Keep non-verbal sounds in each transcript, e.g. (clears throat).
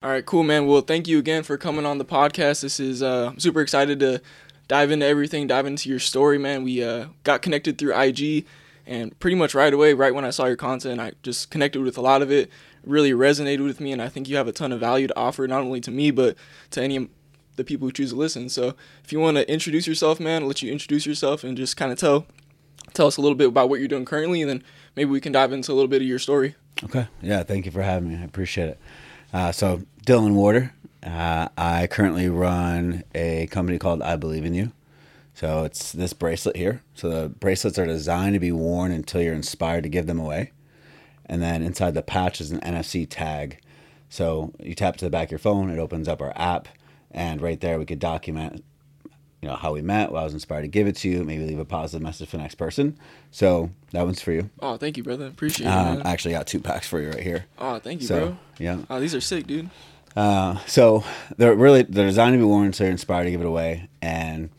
All right, cool, man. Well, thank you again for coming on the podcast. This is uh, I'm super excited to dive into everything, dive into your story, man. We uh, got connected through IG, and pretty much right away, right when I saw your content, I just connected with a lot of it. Really resonated with me, and I think you have a ton of value to offer, not only to me but to any of the people who choose to listen. So, if you want to introduce yourself, man, I'll let you introduce yourself and just kind of tell tell us a little bit about what you're doing currently, and then maybe we can dive into a little bit of your story. Okay. Yeah. Thank you for having me. I appreciate it. Uh, so, Dylan Warter. Uh, I currently run a company called I Believe in You. So, it's this bracelet here. So, the bracelets are designed to be worn until you're inspired to give them away. And then inside the patch is an NFC tag. So, you tap to the back of your phone, it opens up our app. And right there, we could document you know how we met, what I was inspired to give it to you, maybe leave a positive message for the next person. So that one's for you. Oh, thank you, brother. Appreciate it. Man. I actually got two packs for you right here. Oh, thank you, So bro. yeah, Oh, these are sick, dude. uh, so they're really they're designed to be worn so you're inspired to give it away. And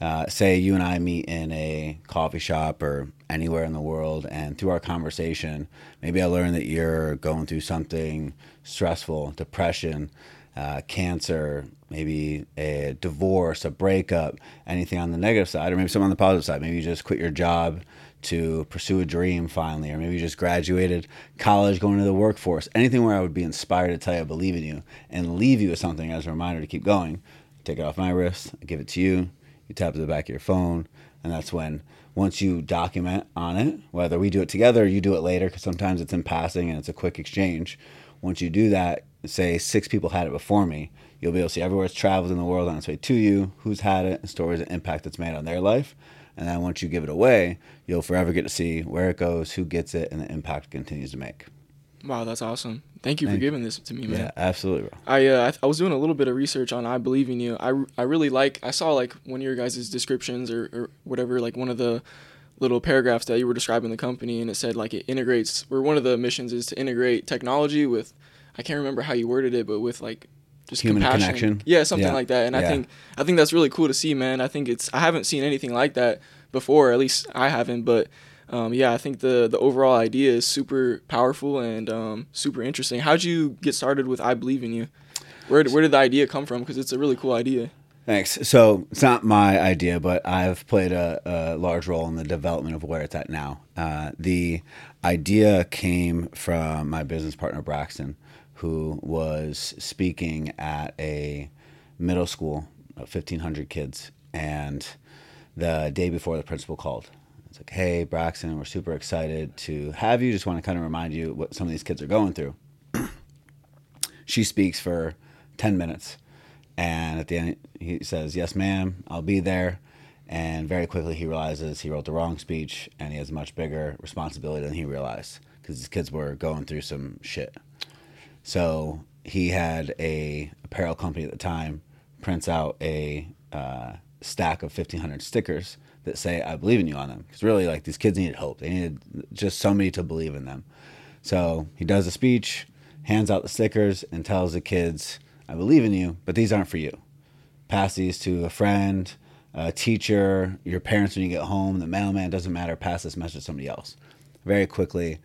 uh, say you and I meet in a coffee shop or anywhere in the world, and through our conversation, maybe I learn that you're going through something stressful, depression, uh, cancer, maybe a divorce, a breakup, anything on the negative side, or maybe something on the positive side. Maybe you just quit your job to pursue a dream finally, or maybe you just graduated college, going to the workforce. Anything where I would be inspired to tell you I believe in you and leave you with something as a reminder to keep going. Take it off my wrist, I give it to you. You tap to the back of your phone, and that's when once you document on it, whether we do it together or you do it later, because sometimes it's in passing and it's a quick exchange. Once you do that, say six people had it before me, you'll be able to see everywhere it's traveled in the world on its way to you, who's had it, and stories of impact it's made on their life. And then once you give it away, you'll forever get to see where it goes, who gets it, and the impact it continues to make. Wow, that's awesome. Thank you for Thank you. giving this to me, man. Yeah, absolutely, bro. I uh, I, I was doing a little bit of research on I believe in you. I, I really like I saw like one of your guys' descriptions or, or whatever like one of the little paragraphs that you were describing the company and it said like it integrates or one of the missions is to integrate technology with I can't remember how you worded it but with like just Human compassion. connection? Yeah, something Yeah. like that. And I think I think that's really cool to see, man. I think it's I haven't seen anything like that before, at least I haven't, but um, yeah, I think the the overall idea is super powerful and um, super interesting. How'd you get started with I Believe in You? Where did, where did the idea come from? Because it's a really cool idea. Thanks. So it's not my idea, but I've played a, a large role in the development of where it's at now. Uh, the idea came from my business partner Braxton, who was speaking at a middle school, of 1,500 kids, and the day before the principal called. It's like, hey, Braxton, we're super excited to have you. Just want to kind of remind you what some of these kids are going through. (clears throat) she speaks for 10 minutes. And at the end, he says, Yes, ma'am, I'll be there. And very quickly, he realizes he wrote the wrong speech and he has a much bigger responsibility than he realized because his kids were going through some shit. So he had a apparel company at the time prints out a uh, stack of 1,500 stickers that say, I believe in you on them. Because really, like, these kids needed hope. They needed just somebody to believe in them. So he does a speech, hands out the stickers, and tells the kids, I believe in you, but these aren't for you. Pass these to a friend, a teacher, your parents when you get home, the mailman, doesn't matter. Pass this message to somebody else. Very quickly,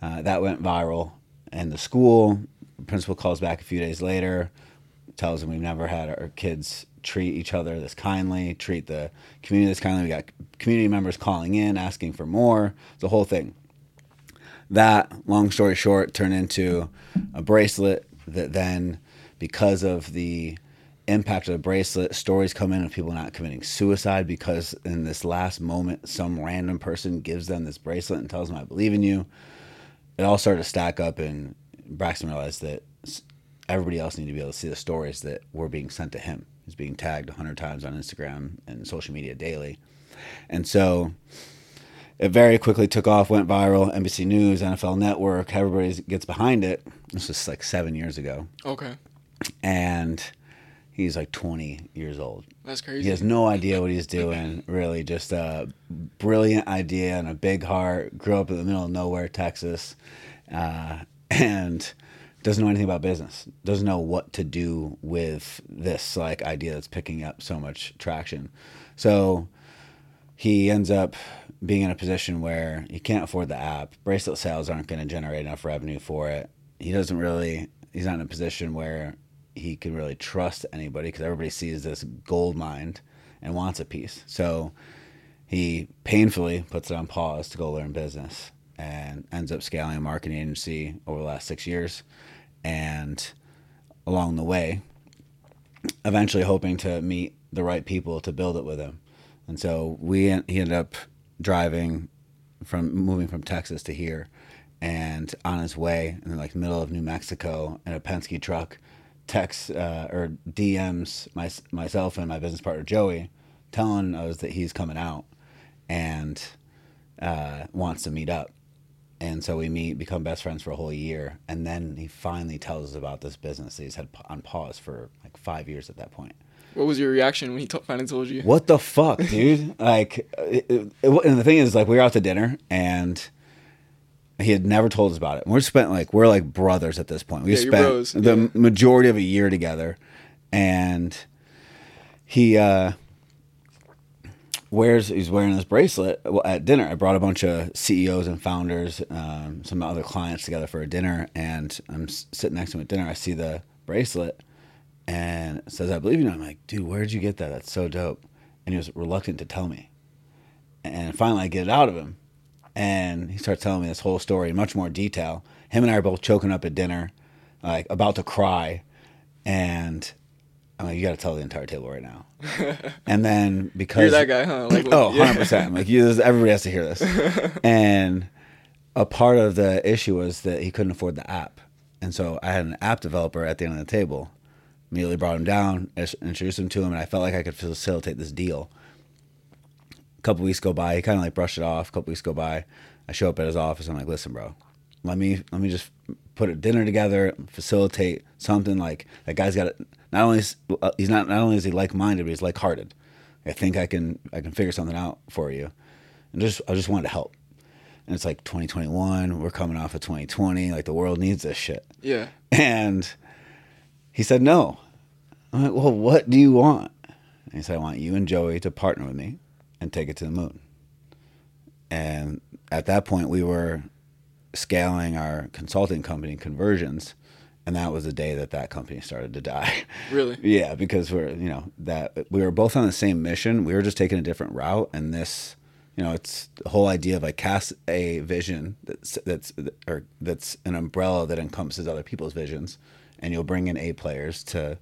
uh, that went viral. And the school, principal calls back a few days later, tells them we've never had our kids treat each other this kindly, treat the community this kindly. We got community members calling in, asking for more, the whole thing that long story short turned into a bracelet that then because of the impact of the bracelet stories come in of people not committing suicide because in this last moment some random person gives them this bracelet and tells them i believe in you it all started to stack up and braxton realized that everybody else needed to be able to see the stories that were being sent to him he's being tagged 100 times on instagram and social media daily and so it very quickly took off, went viral. NBC News, NFL Network, everybody gets behind it. This was like seven years ago, Okay, and he's like 20 years old. that's crazy. He has no idea what he's doing. Really, just a brilliant idea and a big heart. Grew up in the middle of nowhere, Texas, uh, and doesn't know anything about business. Doesn't know what to do with this like idea that's picking up so much traction. So he ends up being in a position where he can't afford the app. Bracelet sales aren't going to generate enough revenue for it. He doesn't really. he's not in a position where he can really trust anybody because everybody sees this gold mine and wants a piece. So he painfully puts it on pause to go learn business and ends up scaling a marketing agency over the last six years. And along the way, eventually hoping to meet the right people to build it with him. And so we he ended up driving from moving from Texas to here and on his way in like the middle of New Mexico in a Penske truck texts uh, or DMs my, myself and my business partner Joey telling us that he's coming out and uh, wants to meet up. And so we meet, become best friends for a whole year, and then he finally tells us about this business that he's had on pause for like five years at that point. What was your reaction when he t- finally told you? What the fuck, dude? (laughs) like, it, it, and the thing is, like, we were out to dinner, and he had never told us about it. We're spent like we're like brothers at this point. We Yeah, spent the yeah. majority of a year together, and he uh, wears he's wearing this bracelet Well, at dinner. I brought a bunch of CEOs and founders, um, some other clients together for a dinner, and I'm sitting next to him at dinner. I see the bracelet, and says, "I believe you." know. I'm like, "Dude, where'd you get that? That's so dope." And he was reluctant to tell me, and finally I get it out of him and he starts telling me this whole story in much more detail. Him and I are both choking up at dinner, like about to cry, and I'm like, "You got to tell the entire table right now." (laughs) and then because You're that guy, huh? Like, oh, yeah. 100 percent. Like you, everybody has to hear this. (laughs) and a part of the issue was that he couldn't afford the app, and so I had an app developer at the end of the table. Immediately brought him down, introduced him to him, and I felt like I could facilitate this deal a couple weeks go by. He kind of like brushed it off. A couple weeks go by. I show up at his office. I'm like, listen, bro, let me let me just put a dinner together, facilitate something. Like that guy's got it. Not only is, uh, he's not not only is he like minded, but he's like hearted. I think I can I can figure something out for you. And just I just wanted to help. And it's like 2021. We're coming off of 2020. Like the world needs this shit. yeah. And he said no. I'm like, well, what do you want? And he said, I want you and Joey to partner with me and take it to the moon. And at that point, we were scaling our consulting company conversions, and that was the day that that company started to die. (laughs) Really? yeah, because we're you know that we were both on the same mission. We were just taking a different route, and this, you know, it's the whole idea of like cast a vision that's that's or that's an umbrella that encompasses other people's visions, and you'll bring in A players to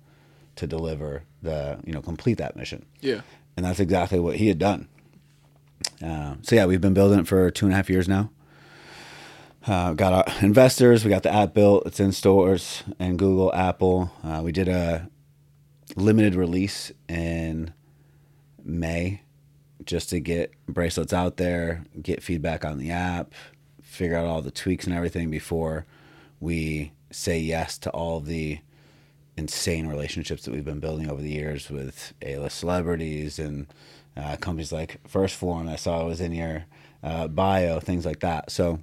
to deliver the you know complete that mission Yeah. and that's exactly what he had done. Uh, so yeah, we've been building it for two and a half years now. Uh, got our investors. We got the app built. It's in stores and Google, Apple. Uh, we did a limited release in May just to get bracelets out there, get feedback on the app, figure out all the tweaks and everything before we say yes to all the insane relationships that we've been building over the years with A-list celebrities and uh, companies like First Form. I saw it was in your uh, bio, things like that. So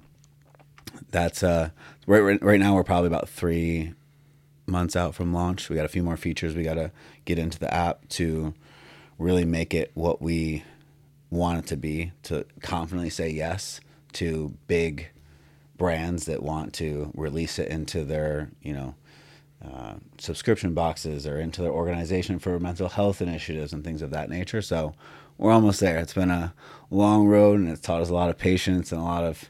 that's uh, right, right. Now, we're probably about three months out from launch. We got a few more features we got to get into the app to really make it what we want it to be. To confidently say yes to big brands that want to release it into their, you know, uh, subscription boxes or into their organization for mental health initiatives and things of that nature. So we're almost there. It's been a long road and it's taught us a lot of patience and a lot of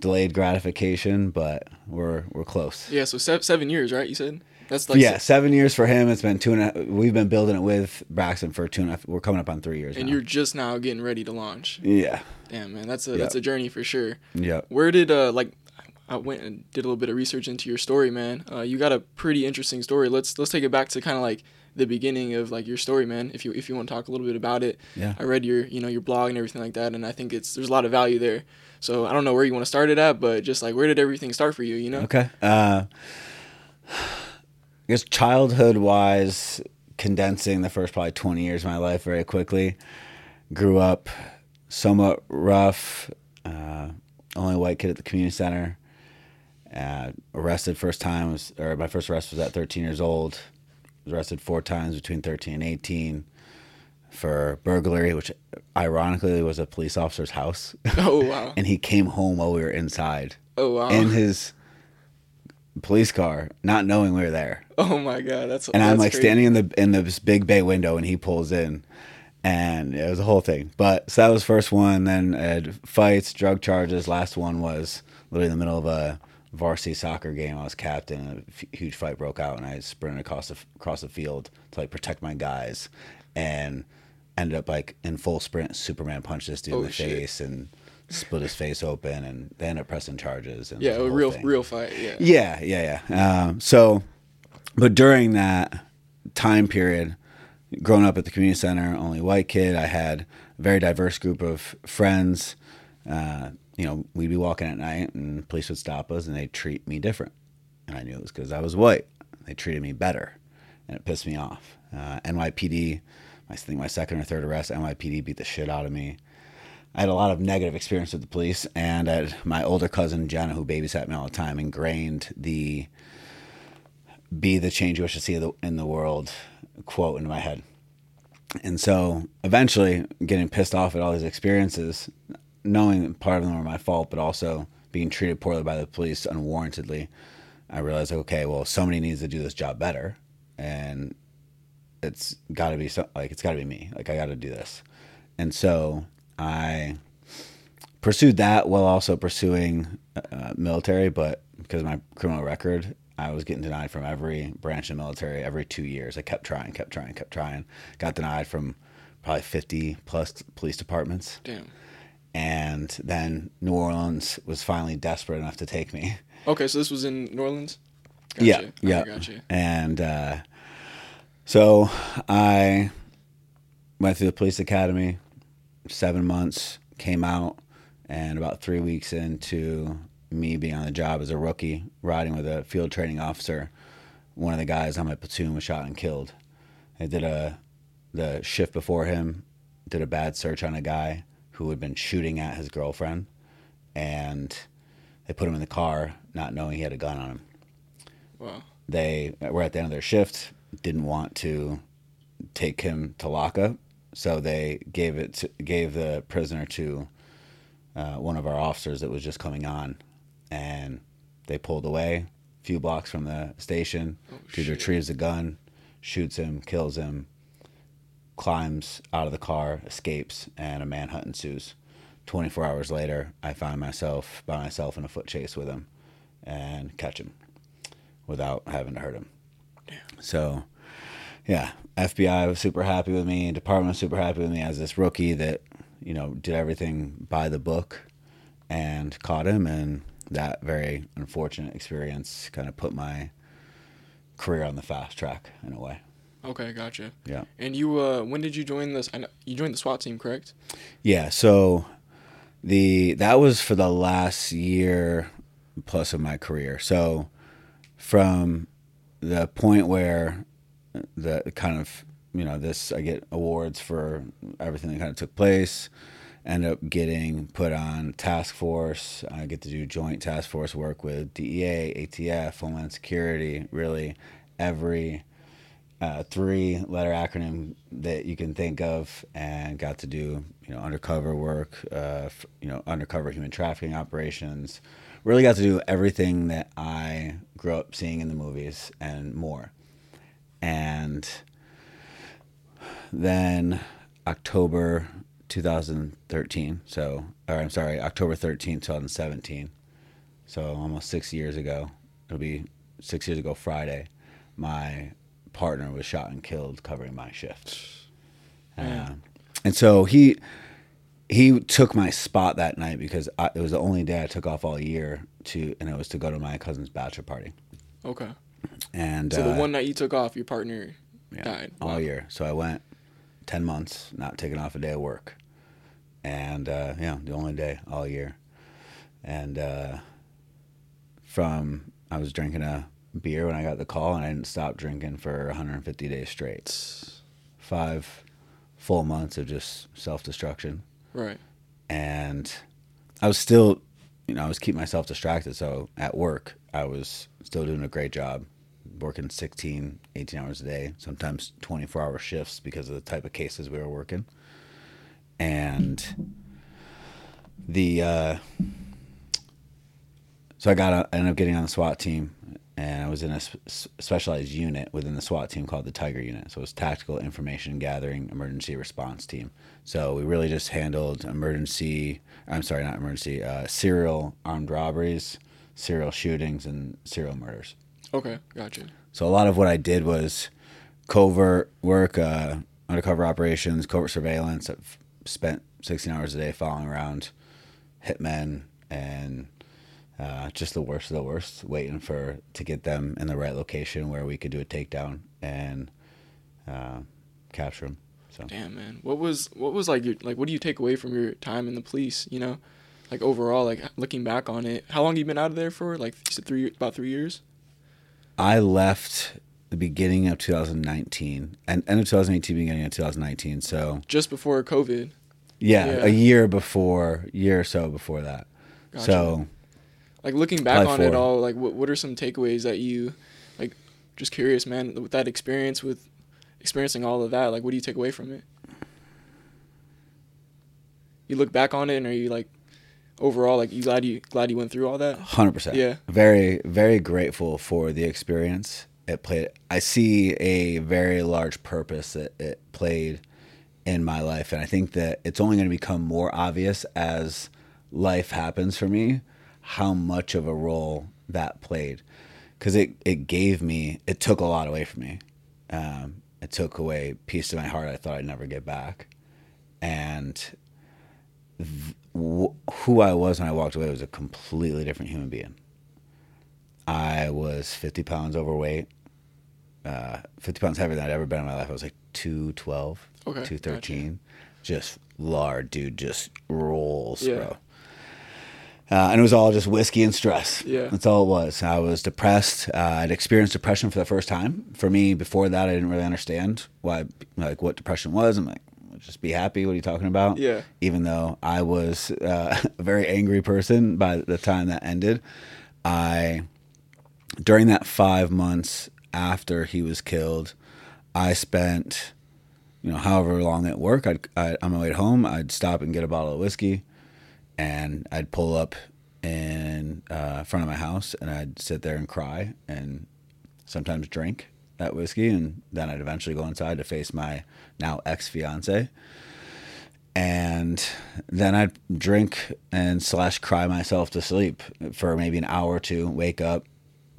delayed gratification, but we're we're close. Yeah. So se- seven years, right? You said that's like yeah, seven years for him. It's been two and a, we've been building it with Braxton for two and a half. We're coming up on three years. And now. you're just now getting ready to launch. yeah, Damn, man, that's a Yeah. that's a journey for sure. yeah. Where did uh like I went and did a little bit of research into your story, man. Uh, you got a pretty interesting story. Let's let's take it back to kind of like the beginning of like your story, man. If you if you want to talk a little bit about it. Yeah. I read your you know your blog and everything like that, and I think it's there's a lot of value there. So I don't know where you want to start it at, but just like where did everything start for you? You know? Okay. Uh, I guess childhood wise, condensing the first probably 20 years of my life very quickly. Grew up somewhat rough, uh, only white kid at the community center. Uh, arrested first time was, or my first arrest was at 13 years old. Was arrested four times between 13 and 18 for burglary, which ironically was a police officer's house. Oh wow. (laughs) and he came home while we were inside Oh wow. in his police car, not knowing we were there. Oh my god, that's And that's I'm like crazy. standing in the in this big bay window, and he pulls in, and it was a whole thing. But so that was first one. Then I had fights, drug charges. Last one was literally in the middle of a varsity soccer game. I was captain. And a f- huge fight broke out, and I sprinted across the across the field to like protect my guys, and ended up like in full sprint. Superman punched this dude Oh, in the shit. face and split his face open, and they ended up pressing charges. And Yeah, a real thing. real fight. Yeah. Yeah, yeah, yeah. Um, so, but during that time period, growing up at the community center, only white kid, I had a very diverse group of friends. Uh, you know, we'd be walking at night, and police would stop us, and they'd treat me different, and I knew it was because I was white. They treated me better, and it pissed me off. Uh, NYPD, I think my second or third arrest, NYPD beat the shit out of me. I had a lot of negative experience with the police, and I my older cousin Jenna, who babysat me all the time, ingrained the "be the change you wish to see in the world" quote into my head. And so, eventually, getting pissed off at all these experiences, knowing part of them were my fault, but also being treated poorly by the police unwarrantedly, I realized, okay, well, somebody needs to do this job better, and it's got to be so, like it's got to be me. Like I got to do this, and so I pursued that while also pursuing uh, military. But because of my criminal record, I was getting denied from every branch of the military every two years. I kept trying, kept trying, kept trying. Got denied from probably fifty plus police departments, Damn. and then New Orleans was finally desperate enough to take me. Okay, so this was in New Orleans. Yeah, Gotcha. yeah. Okay, gotcha. And uh, so I went through the police academy, seven months, came out, and about three weeks into me being on the job as a rookie, riding with a field training officer, one of the guys on my platoon was shot and killed. I did a the shift before him, did a bad search on a guy who had been shooting at his girlfriend, and they put him in the car, not knowing he had a gun on him Wow. they were at the end of their shift didn't want to take him to lockup so they gave it to, gave the prisoner to uh, one of our officers that was just coming on and they pulled away a few blocks from the station Oh, dude shit. retrieves a gun shoots him kills him climbs out of the car escapes and a manhunt ensues 24 hours later i find myself by myself in a foot chase with him and catch him without having to hurt him. So, yeah, FBI was super happy with me. Department was super happy with me as this rookie that, you know, did everything by the book and caught him. And that very unfortunate experience kind of put my career on the fast track in a way. Okay, gotcha. Yeah. And you, uh, when did you join this? I know you joined the SWAT team, correct? Yeah. So the that was for the last year plus of my career. So from the point where the kind of you know this I get awards for everything that kind of took place. End up getting put on task force. I get to do joint task force work with DEA, ATF, Homeland Security. Really, every uh, three letter acronym that you can think of and got to do you know undercover work uh, f- you know undercover human trafficking operations really got to do everything that i grew up seeing in the movies and more. And then october 2013 so or i'm sorry october 13 2017 so almost six years ago. It'll be six years ago friday my partner was shot and killed covering my shift. Uh, and so he he took my spot that night because I, it was the only day I took off all year to, and it was to go to my cousin's bachelor party. Okay. And So the uh, one night you took off, your partner yeah, died. all Wow. year. So I went ten months not taking off a day of work, and uh, yeah, the only day all year. And uh, from I was drinking a beer when I got the call, and I didn't stop drinking for 150 days straight. Five full months of just self destruction, Right. and I was still, you know, I was keeping myself distracted. So at work, I was still doing a great job, working 16, 18 hours a day, sometimes 24 hour shifts because of the type of cases we were working. And the, uh, so I got, I ended up getting on the SWAT team and I was in a specialized unit within the SWAT team called the Tiger Unit. So it was Tactical Information Gathering Emergency Response Team. So we really just handled emergency. I'm sorry, not emergency. Uh, serial armed robberies, serial shootings, and serial murders. Okay, gotcha. So a lot of what I did was covert work, uh, undercover operations, covert surveillance. I've spent 16 hours a day following around hitmen and uh, just the worst of the worst, waiting for to get them in the right location where we could do a takedown and uh, capture them. So Damn, man. What was what was like your like what do you take away from your time in the police, you know? Like overall, like looking back on it. How long you been out of there for? Like you said 3 about 3 years? I left the beginning of 2019 and end of 2018, beginning of 2019. So Just before COVID. yeah, Yeah. a year before, year or so before that. Gotcha. So Like looking back on it all, like what what are some takeaways that you like just curious, man, with that experience with experiencing all of that, like what do you take away from it? You look back on it and are you like overall like you glad you glad you went through all that? Hundred percent. Yeah. Very, very grateful for the experience it played. I see a very large purpose that it played in my life, and I think that it's only going to become more obvious as life happens for me how much of a role that played. Because it it gave me, it took a lot away from me. Um, it took away peace of my heart I thought I'd never get back, and wh- who I was when I walked away was a completely different human being. I was 50 pounds overweight, uh, 50 pounds heavier than I'd ever been in my life. I was like 212, Okay, 213. Just lard, dude, just rolls, Yeah. bro. Uh, and it was all just whiskey and stress. Yeah. That's all it was. I was depressed. Uh, I'd experienced depression for the first time. For me, before that, I didn't really understand why, like, what depression was. I'm like, just be happy. What are you talking about? Yeah. Even though I was uh, (laughs) a very angry person by the time that ended, I, during that five months after he was killed, I spent, you know, however long at work, I'd, I, on my way home, I'd stop and get a bottle of whiskey and I'd pull up in uh, front of my house and I'd sit there and cry and sometimes drink that whiskey and then I'd eventually go inside to face my now ex fiance and then I'd drink and slash cry myself to sleep for maybe an hour or two wake up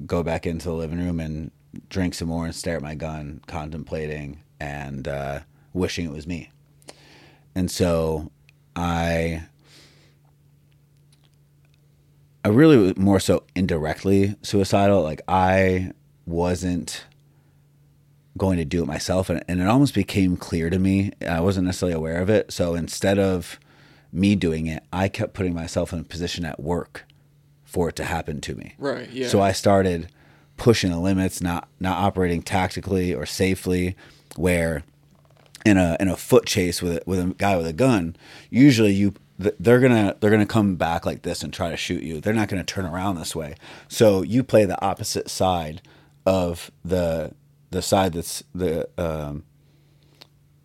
go back into the living room and drink some more and stare at my gun contemplating and uh, wishing it was me. And so I I really was more so indirectly suicidal. Like I wasn't going to do it myself, and, and it almost became clear to me. I wasn't necessarily aware of it. So instead of me doing it, I kept putting myself in a position at work for it to happen to me. Right, yeah. So I started pushing the limits, not not operating tactically or safely, where in a in a foot chase with a, with a guy with a gun, usually you th- they're gonna they're gonna come back like this and try to shoot you. They're not gonna turn around this way. So you play the opposite side of the the side that's the um,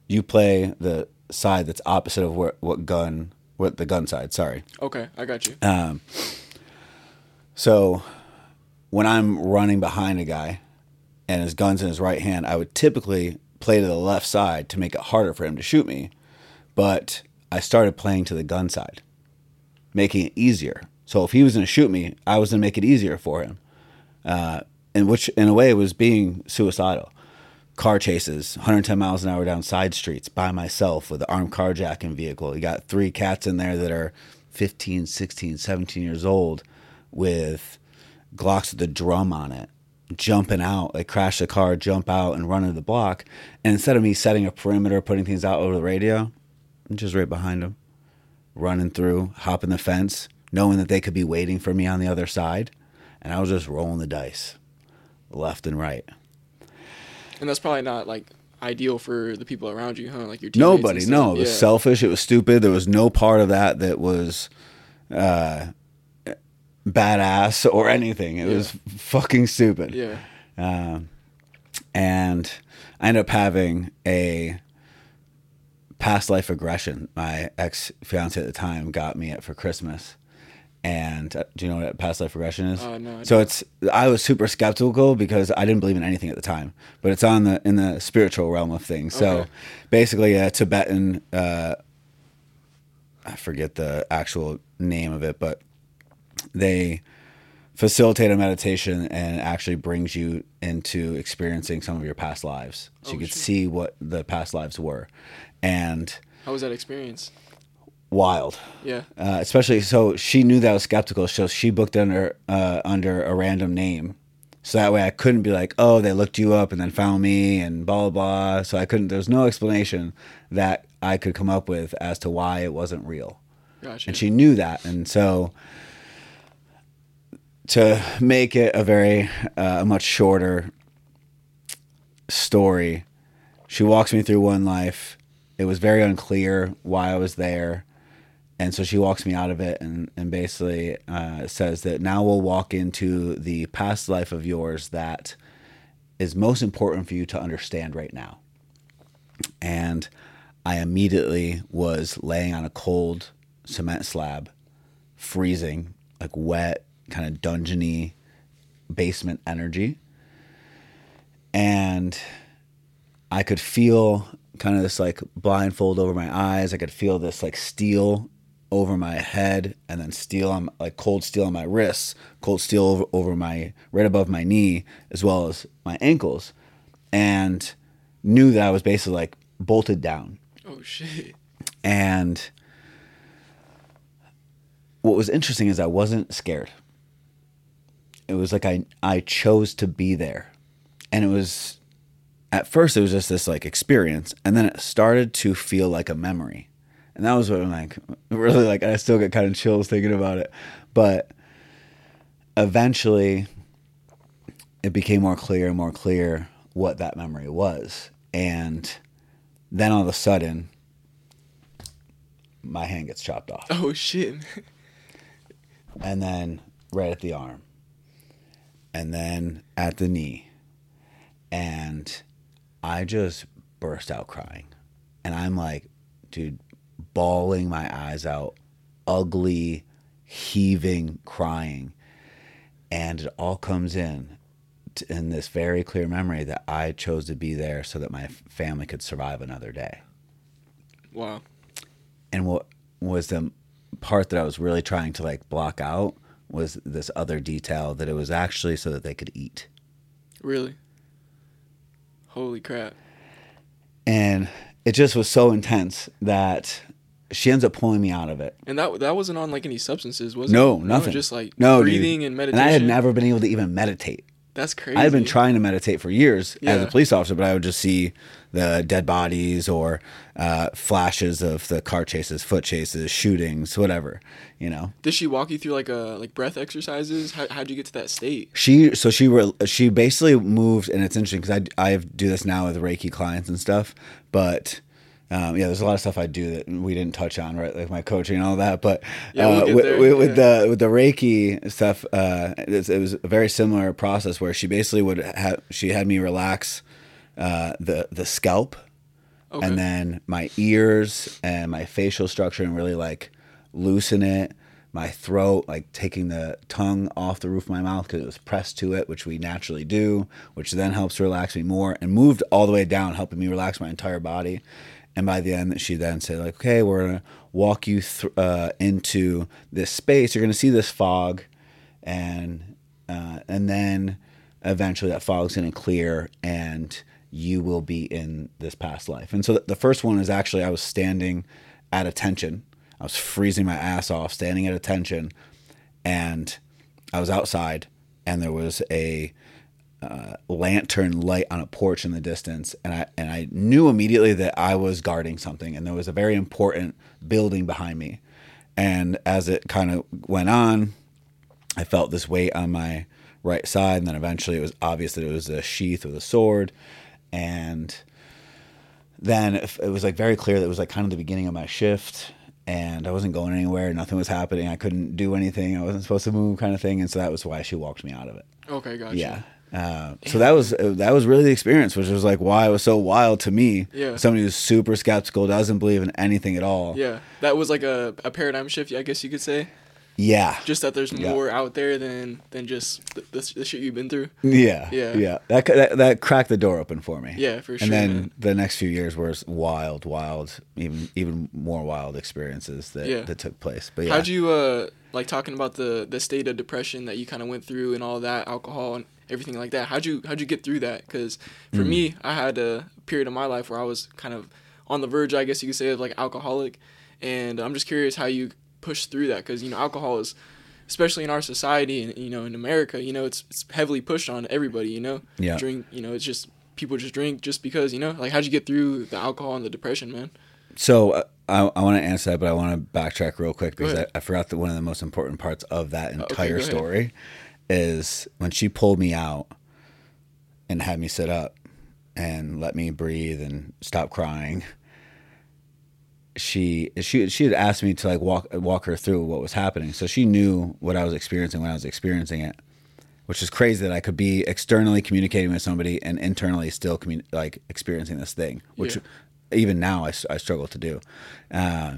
you play the side that's opposite of what what gun what the gun side. Sorry. Okay, I got you. Uh, So when I'm running behind a guy and his gun's in his right hand, I would typically play to the left side to make it harder for him to shoot me. But I started playing to the gun side, making it easier. So if he was going to shoot me, I was going to make it easier for him. Uh, and which, in a way, was being suicidal. Car chases, 110 miles an hour down side streets by myself with an armed carjacking vehicle. You got three cats in there that are 15, 16, 17 years old with Glocks with the drum on it, jumping out. They crash the car, jump out, and run into the block. And instead of me setting a perimeter, putting things out over the radio, just right behind them, running through, hopping the fence, knowing that they could be waiting for me on the other side. And I was just rolling the dice, left and right. And that's probably not like ideal for the people around you, huh? Like your teammates Nobody, no. It was Yeah. selfish. It was stupid. There was no part of that that was uh, badass or anything. It was fucking stupid. Yeah. Um, and I ended up having a past life regression. My ex fiance at the time got me it for Christmas, And uh, do you know what past life regression is? Uh, no, I so it's I was super skeptical because I didn't believe in anything at the time, but it's on the in the spiritual realm of things. So basically, a Tibetan, uh, I forget the actual name of it, but they facilitate a meditation and actually brings you into experiencing some of your past lives, so you Oh, could shit. see what the past lives were, and How was that experience? wild. Yeah. Uh, especially so she knew that I was skeptical, so she booked under uh, under a random name, so that way I couldn't be like, oh, they looked you up and then found me and blah blah blah. So I couldn't. There's no explanation that I could come up with as to why it wasn't real, Gotcha. and she knew that, and so to make it a very uh, much shorter story, she walks me through one life. It was very unclear why I was there. And so she walks me out of it and, and basically uh, says that now we'll walk into the past life of yours that is most important for you to understand right now. And i immediately was laying on a cold cement slab freezing like wet kind of dungeony basement energy. And I could feel kind of this like blindfold over my eyes. I could feel this like steel over my head and then steel on like cold steel on my wrists, cold steel over, over my right above my knee as well as my ankles and knew that I was basically like bolted down. oh shit. And what was interesting is I wasn't scared. It was like I I chose to be there. And it was at first it was just this like experience and then it started to feel like a memory. And that was what I'm like (laughs) really like I still get kind of chills thinking about it. But eventually it became more clear and more clear what that memory was. And then all of a sudden my hand gets chopped off. Oh shit. (laughs) And then right at the arm. And then at the knee. And I just burst out crying. And I'm like, dude, bawling my eyes out, ugly, heaving, crying. And it all comes in t- in this very clear memory that I chose to be there so that my family could survive another day. Wow. and what was the part that I was really trying to like block out was this other detail that it was actually so that they could eat. Really? Holy crap. And it just was so intense that she ends up pulling me out of it. And that that wasn't on like any substances, was it? No, nothing. just like No, breathing and And meditation. I had never been able to even meditate. That's crazy. I had been trying to meditate for years as a police officer, but I would just see the dead bodies or uh, flashes of the car chases, foot chases, shootings, whatever, you know. Did she walk you through like a like breath exercises? How how'd you get to that state? She so she were she basically moved, and it's interesting because I I do this now with Reiki clients and stuff. But um, yeah, there's a lot of stuff I do that we didn't touch on, right? Like my coaching and all that. But Yeah, we'll uh, with, there, with, with yeah. the with the Reiki stuff, uh, it, it was a very similar process where she basically would have she had me relax uh, the the scalp Okay. and then my ears and my facial structure and really like loosen it. My throat like taking the tongue off the roof of my mouth because it was pressed to it which we naturally do which then helps relax me more and moved all the way down helping me relax my entire body. And by the end she then said like okay we're gonna walk you th- uh, into this space. You're gonna see this fog. And uh, and then eventually that fog's to clear and you will be in this past life. And so the first one is actually I was standing at attention. I was freezing my ass off, standing at attention, and I was outside, and there was a uh, lantern light on a porch in the distance, and I and I knew immediately that I was guarding something, and there was a very important building behind me. And as it kind of went on, I felt this weight on my right side, and then eventually it was obvious that it was a sheath with a sword, and then it was like very clear that it was like kind of the beginning of my shift, and I wasn't going anywhere, nothing was happening, I couldn't do anything, I wasn't supposed to move, kind of thing, and so that was why she walked me out of it. okay, gotcha. Yeah. Uh, so that was that was really the experience, which was like why it was so wild to me. Yeah. Somebody who's super skeptical, doesn't believe in anything at all. Yeah. That was like a, a paradigm shift, I guess you could say. Yeah. Just that there's Yeah. more out there than than just the, the, the shit you've been through. Yeah. Yeah. Yeah. That, that that cracked the door open for me. Yeah, for sure. And then man. the next few years were wild, wild, even even more wild experiences that, Yeah. that took place. But yeah. How'd you uh like talking about the the state of depression that you kind of went through and all that alcohol and everything like that? How'd you how'd you get through that? Because for Mm. me, I had a period of my life where I was kind of on the verge, I guess you could say, of like alcoholic, and I'm just curious how you pushed through that because you know alcohol is. Especially in our society and you know in America, you know it's it's heavily pushed on everybody. You know, Yeah. drink. You know, it's just people just drink just because. You know, like how'd you get through the alcohol and the depression, man? So uh, I, I want to answer that, but I want to backtrack real quick because I. I forgot that one of the most important parts of that entire ahead. story is when she pulled me out and had me sit up and let me breathe and stop crying. She she she had asked me to like walk walk her through what was happening, so she knew what I was experiencing when I was experiencing it, which is crazy that I could be externally communicating with somebody and internally still commun- like experiencing this thing, which Yeah. even now I struggle to do. Uh,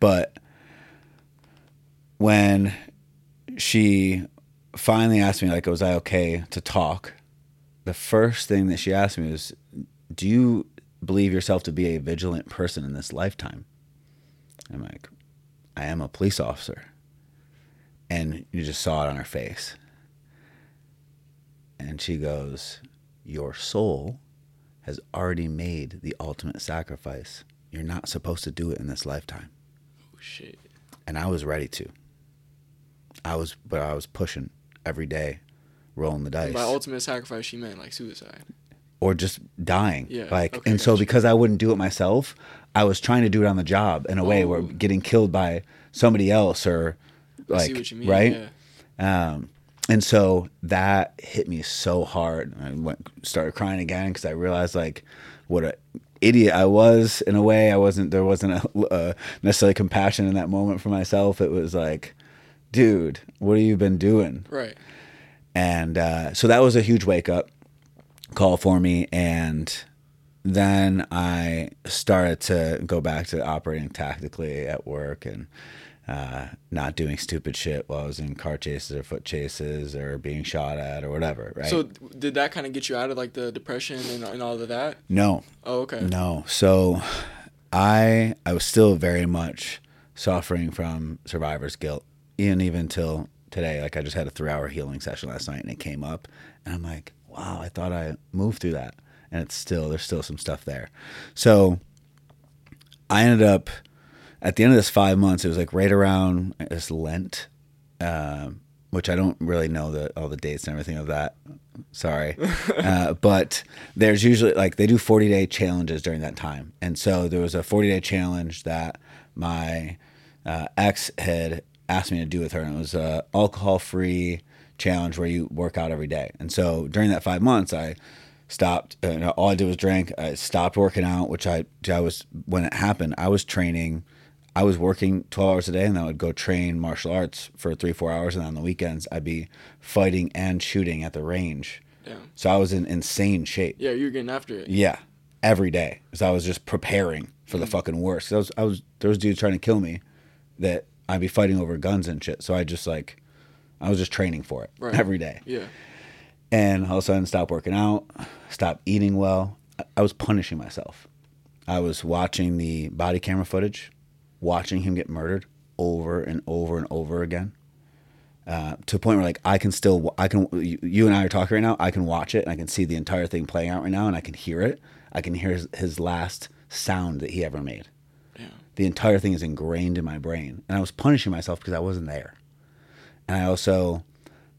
but when she finally asked me, like, was I okay to talk? The first thing that she asked me was, "Do you believe yourself to be a vigilant person in this lifetime?" I'm like, "I am a police officer," and you just saw it on her face. And she goes, "Your soul has already made the ultimate sacrifice. You're not supposed to do it in this lifetime." Oh shit. and I was ready to. I was, but I was pushing every day, rolling the dice, By ultimate sacrifice, she meant like suicide. Or just dying. Yeah, like, okay, and so because I wouldn't do it myself, I was trying to do it on the job in a way where Oh. getting killed by somebody else or I like see what you mean. right. Yeah. Um, and so that hit me so hard. I went started crying again because I realized like what a idiot I was in a way. I wasn't there wasn't a, uh necessarily compassion in that moment for myself. It was like, dude, what have you been doing? Right. And uh, so that was a huge wake up call for me. And then I started to go back to operating tactically at work and uh, not doing stupid shit while I was in car chases or foot chases or being shot at or whatever. Right? So did that kind of get you out of like the depression and, and all of that? no, Oh, okay. No. So I I was still very much suffering from survivor's guilt. And even till today. Like I just had a three hour healing session last night and it came up and I'm like, wow, I thought I moved through that. And it's still there's still some stuff there. So I ended up at the end of this five months, it was like right around this Lent, um, which I don't really know the all the dates and everything of that. Sorry, (laughs) uh, but there's usually like they do 40 day challenges during that time, and so there was a 40 day challenge that my uh, ex had asked me to do with her, and it was a alcohol free challenge where you work out every day. And so during that five months, I stopped. Uh, all I did was drink. I stopped working out, which I I was when it happened. I was training. I was working 12 hours a day and I would go train martial arts for three, four hours. And on the weekends, I'd be fighting and shooting at the range. Damn. So I was in insane shape. Yeah, you're getting after it. Yeah. Every day. Because I was just preparing for the fucking worst. I was, I was, there was dudes trying to kill me that I'd be fighting over guns and shit. So I just like, I was just training for it Right. every day. Yeah. And all of a sudden, stopped working out, stopped eating well. I- was punishing myself. I was watching the body camera footage, watching him get murdered over and over and over again. Uh, to a point where like I can still I can you, you and I are talking right now I can watch it and I can see the entire thing playing out right now and I can hear it I can hear his, his last sound that he ever made Yeah. the entire thing is ingrained in my brain and i was punishing myself because i wasn't there and i also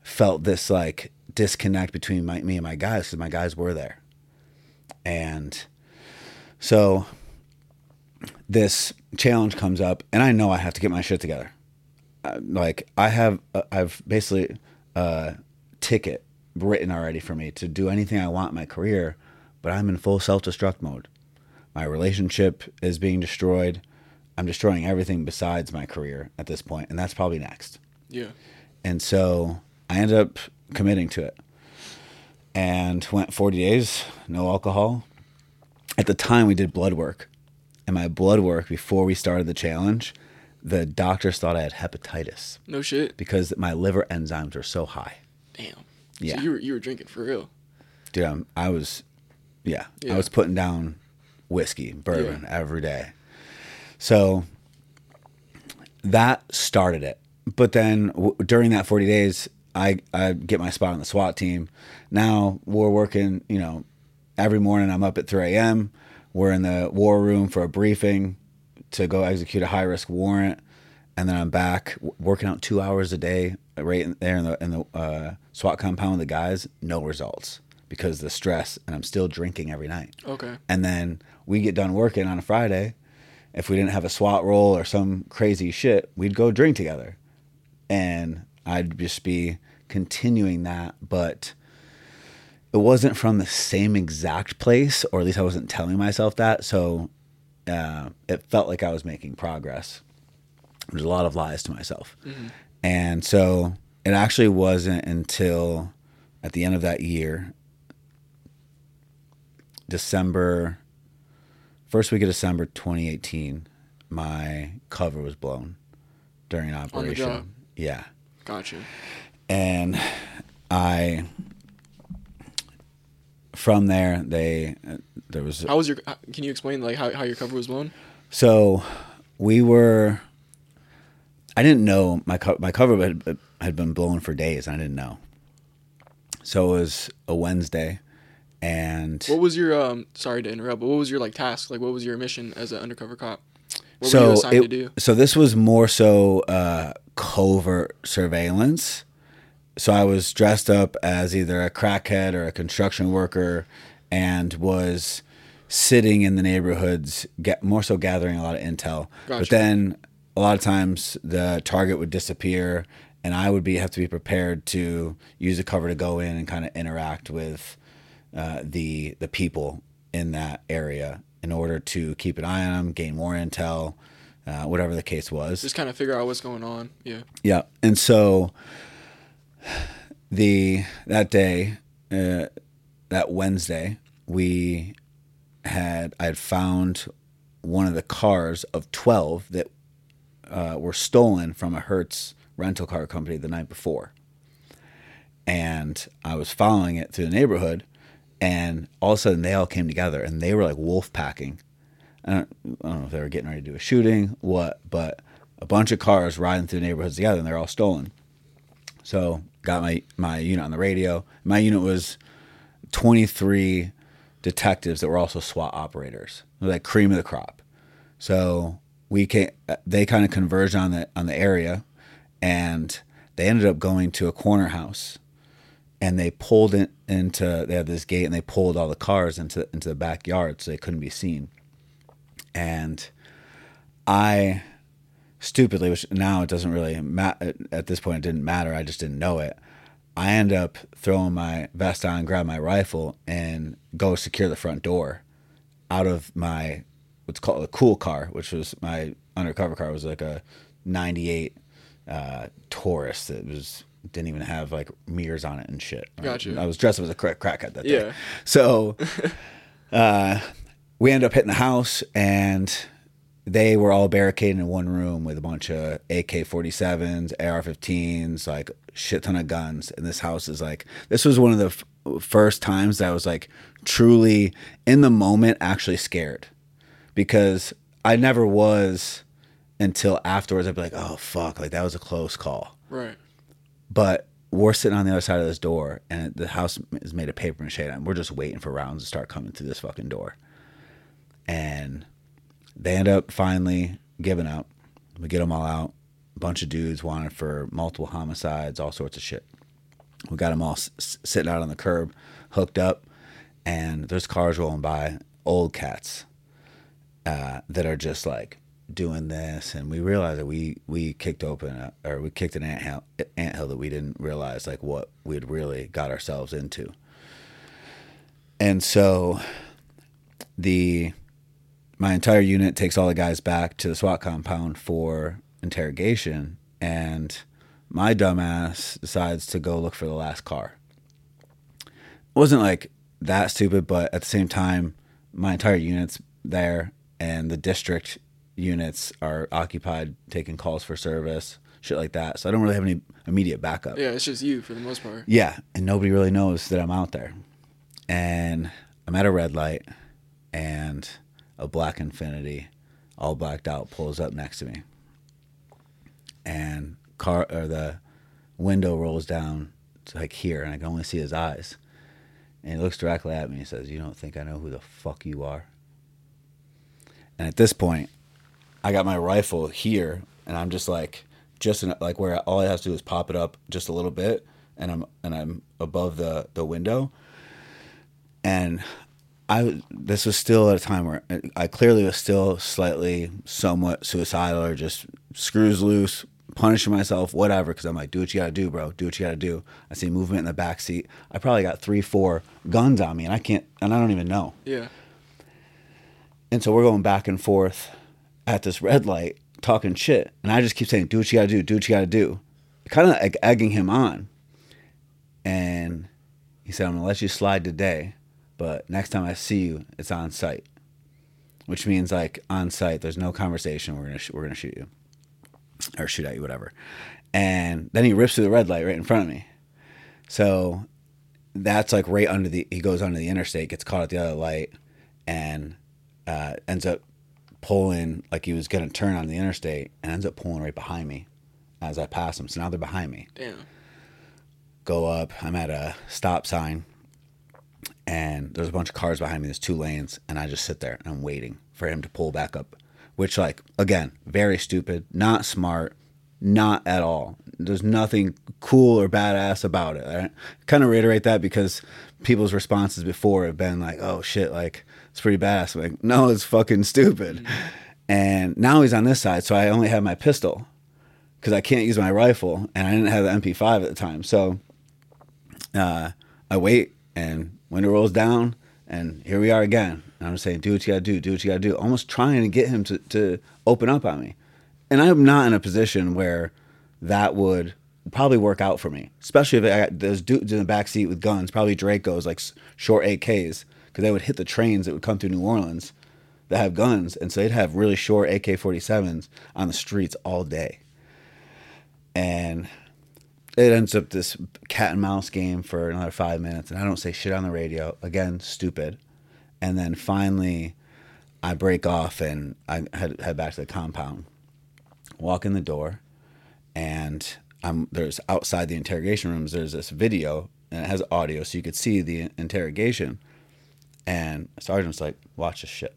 felt this like disconnect between my, me and my guys because my guys were there and so this challenge comes up and i know i have to get my shit together uh, like i have uh, i've basically a ticket written already for me to do anything i want in my career but i'm in full self-destruct mode my relationship is being destroyed. I'm destroying everything besides my career at this point, and that's probably next. Yeah. And so I ended up committing to it and went 40 days, no alcohol. At the time, we did blood work. And my blood work before we started the challenge, the doctors thought I had hepatitis No shit. because my liver enzymes were so high. Damn. Yeah. So you were you were drinking for real. Dude, I'm, I was, yeah, Yeah. I was putting down whiskey, bourbon every day. So that started it. But then w- during that 40 days, I, I get my spot on the SWAT team. Now we're working, you know, every morning I'm up at 3 a.m. We're in the war room for a briefing to go execute a high risk warrant. And then I'm back w- working out two hours a day right in there in the, in the uh, SWAT compound with the guys. No results because of the stress. And I'm still drinking every night. Okay. And then we get done working on a Friday. If we didn't have a SWAT roll or some crazy shit, we'd go drink together. And I'd just be continuing that. But it wasn't from the same exact place, or at least I wasn't telling myself that. So uh, it felt like I was making progress. There's a lot of lies to myself. And so it actually wasn't until at the end of that year, December, first week of December 2018, my cover was blown during an operation. Yeah. Gotcha. And I, from there, they, there was, How was your? Can you explain like how, how your cover was blown? so we were, I didn't know my, co- my cover had, had been blown for days. I didn't know. So it was a Wednesday and What was your um? Sorry to interrupt, but what was your like task? Like, what was your mission as an undercover cop? What so were you assigned it- to do? so this was more so uh, covert surveillance. So I was dressed up as either a crackhead or a construction worker, and was sitting in the neighborhoods, get more so gathering a lot of intel. But then a lot of times the target would disappear, and I would be have to be prepared to use the cover to go in and kind of interact with uh, the the people in that area in order to keep an eye on them, gain more intel, uh, whatever the case was. Just kind of figure out what's going on. Yeah. Yeah, and so the that day, uh, that Wednesday, we had I had found one of the cars of twelve that uh, were stolen from a Hertz rental car company the night before, and I was following it through the neighborhood, and all of a sudden they all came together and they were like wolf packing. I don't, I don't know if they were getting ready to do a shooting, what, but a bunch of cars riding through neighborhoods together and they're all stolen. So got my, my unit on the radio. My unit was 23 detectives that were also SWAT operators. Like cream of the crop. So we came, they kind of converged on the on the area, and they ended up going to a corner house, and they pulled it into they had this gate and they pulled all the cars into into the backyard so they couldn't be seen. And I stupidly, which now it doesn't really matter at this point, it didn't matter. I just didn't know it. I end up throwing my vest on, grab my rifle, and go secure the front door out of my what's called a cool car, which was my undercover car. It was like a '98 uh, Taurus that was didn't even have like mirrors on it and shit. Gotcha. I was dressed up as a crack crackhead that day. Yeah. So (laughs) uh, we ended up hitting the house and they were all barricaded in one room with a bunch of AK-47s, AR-15s, like shit ton of guns. And this house is like this was one of the f- first times that I was like truly in the moment actually scared because I never was until afterwards. I'd be like, oh fuck, like that was a close call. Right. But we're sitting on the other side of this door, and the house is made of paper mache, and we're just waiting for rounds to start coming through this fucking door. And they end up finally giving up. We get them all out. A bunch of dudes wanted for multiple homicides, all sorts of shit. We got them all s- sitting out on the curb, hooked up, and there's cars rolling by, old cats uh, that are just like doing this, and we realized that we we kicked open a, or we kicked an anthill, anthill that we didn't realize like what we'd really got ourselves into. And so, the my entire unit takes all the guys back to the SWAT compound for interrogation, and my dumbass decides to go look for the last car. It wasn't like that stupid, but at the same time, my entire unit's there, and the district units are occupied taking calls for service, shit like that. So I don't really have any immediate backup. Yeah, it's just you for the most part. Yeah, and nobody really knows that I'm out there. And I'm at a red light, and a black Infiniti, all blacked out, pulls up next to me. And car or the window rolls down to like here, and I can only see his eyes. And he looks directly at me and says, "You don't think I know who the fuck you are?" And at this point, I got my rifle here, and I'm just like, just in, like where all I have to do is pop it up just a little bit, and I'm and I'm above the the window. And I this was still at a time where uh, I clearly was still slightly somewhat suicidal or just screws loose, punishing myself, whatever. Because I'm like, do what you gotta do, bro. Do what you gotta do. I see movement in the back seat. I probably got three, four guns on me, and I can't, and I don't even know. Yeah. And so we're going back and forth at this red light, talking shit, and I just keep saying, do what you gotta do. Do what you gotta do. Kind of like egging him on. And he said, I'm gonna let you slide today but next time I see you, it's on sight, which means like on sight, there's no conversation. We're gonna sh- we're gonna shoot you or shoot at you, whatever. And then he rips through the red light right in front of me. So that's like right under the. He goes under the interstate, gets caught at the other light, and uh, ends up pulling like he was gonna turn on the interstate, and ends up pulling right behind me as I pass him. So now they're behind me. Damn. Go up. I'm at a stop sign and there's a bunch of cars behind me. There's two lanes, and I just sit there and I'm waiting for him to pull back up. Which, like, again, very stupid, not smart, not at all. There's nothing cool or badass about it. I kind of reiterate that because people's responses before have been like, "Oh shit, like it's pretty badass." I'm like, no, it's fucking stupid. Mm-hmm. And now he's on this side, so I only have my pistol because I can't use my rifle, and I didn't have the MP5 at the time. So uh, I wait and window rolls down, and here we are again. And I'm saying, do what you gotta do, do what you gotta do. Almost trying to get him to, to open up on me. And I'm not in a position where that would probably work out for me, especially if I got those dudes in the back seat with guns, probably Dracos, like short AKs, because they would hit the trains that would come through New Orleans that have guns, and so they'd have really short AK-47s on the streets all day. And it ends up this cat and mouse game for another five minutes, and I don't say shit on the radio. Again, stupid. And then finally, I break off and I head, head back to the compound. Walk in the door, and I'm there's outside the interrogation rooms. There's this video, and it has audio, so you could see the interrogation. And sergeant's like, "Watch this shit."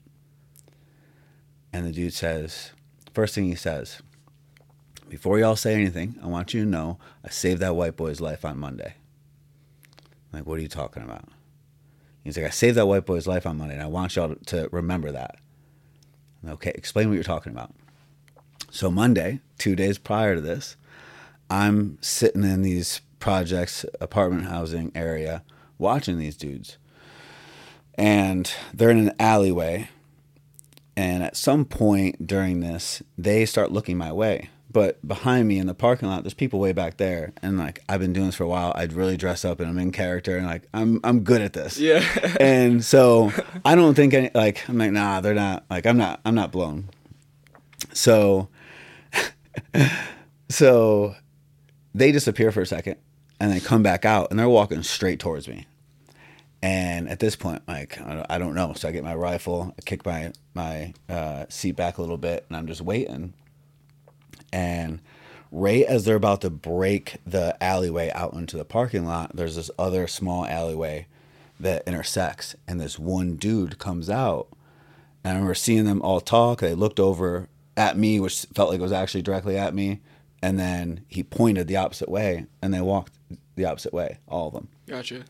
And the dude says, first thing he says, before y'all say anything, I want you to know I saved that white boy's life on Monday. I'm like, what are you talking about? He's like, I saved that white boy's life on Monday, and I want y'all to remember that. Like, okay, explain what you're talking about. So Monday, two days prior to this, I'm sitting in these projects, apartment housing area, watching these dudes. And they're in an alleyway. And at some point during this, they start looking my way but behind me in the parking lot, there's people way back there, and like I've been doing this for a while. I'd really dress up and I'm in character, and like I'm I'm good at this. Yeah. (laughs) and so I don't think any like I'm like nah, they're not like I'm not I'm not blown. So, (laughs) so they disappear for a second, and they come back out, and they're walking straight towards me. And at this point, like I don't know, so I get my rifle, I kick my my uh, seat back a little bit, and I'm just waiting and right as they're about to break the alleyway out into the parking lot, there's this other small alleyway that intersects, and this one dude comes out. And I remember seeing them all talk. They looked over at me, which felt like it was actually directly at me, and then he pointed the opposite way, and they walked the opposite way, all of them. Gotcha.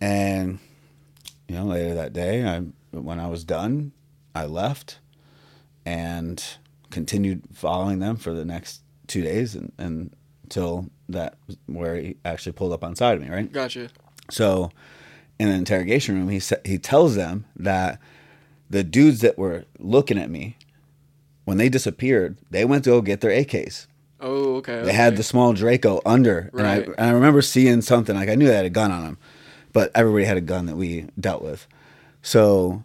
And you know, later that day, I when I was done, I left, and continued following them for the next two days and, and until that where he actually pulled up on side of me, right? Gotcha. So in the interrogation room, he sa- he tells them that the dudes that were looking at me when they disappeared, they went to go get their AKs. Oh, okay. They had the small Draco under, right. and I and I remember seeing something like I knew they had a gun on them, but everybody had a gun that we dealt with. So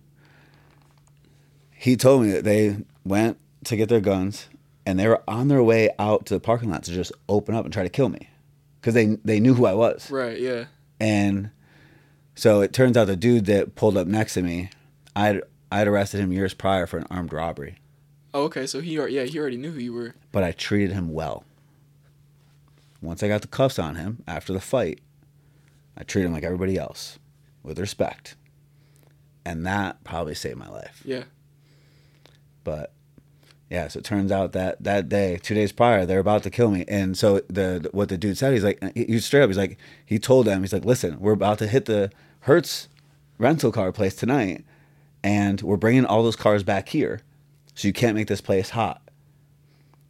he told me that they went to get their guns, and they were on their way out to the parking lot to just open up and try to kill me because they they knew who I was. Right. Yeah. And so it turns out the dude that pulled up next to me, I'd I'd arrested him years prior for an armed robbery, Oh, okay. So he, yeah, he already knew who you were. but I treated him well. Once I got the cuffs on him after the fight, I treated him like everybody else, with respect. And that probably saved my life. Yeah. But yeah, so it turns out that that day, two days prior, they're about to kill me. And so the what the dude said, he's like, he, straight up. He's like, he told them, he's like, listen, we're about to hit the Hertz rental car place tonight, and we're bringing all those cars back here, so you can't make this place hot.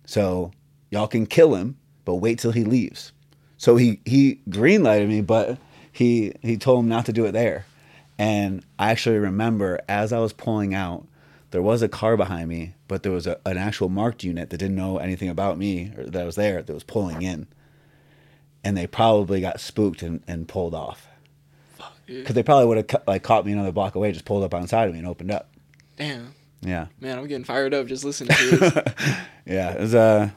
So y'all can kill him, but wait till he leaves. So he he greenlighted me, but he he told him not to do it there. And I actually remember as I was pulling out, there was a car behind me, but there was a, an actual marked unit that didn't know anything about me or that I was there that was pulling in. And they probably got spooked and, and pulled off. Because they probably would have cu- like caught me another block away, just pulled up on side of me and opened up. Damn. Yeah, Man, I'm getting fired up just listening to this. (laughs) yeah, it was uh,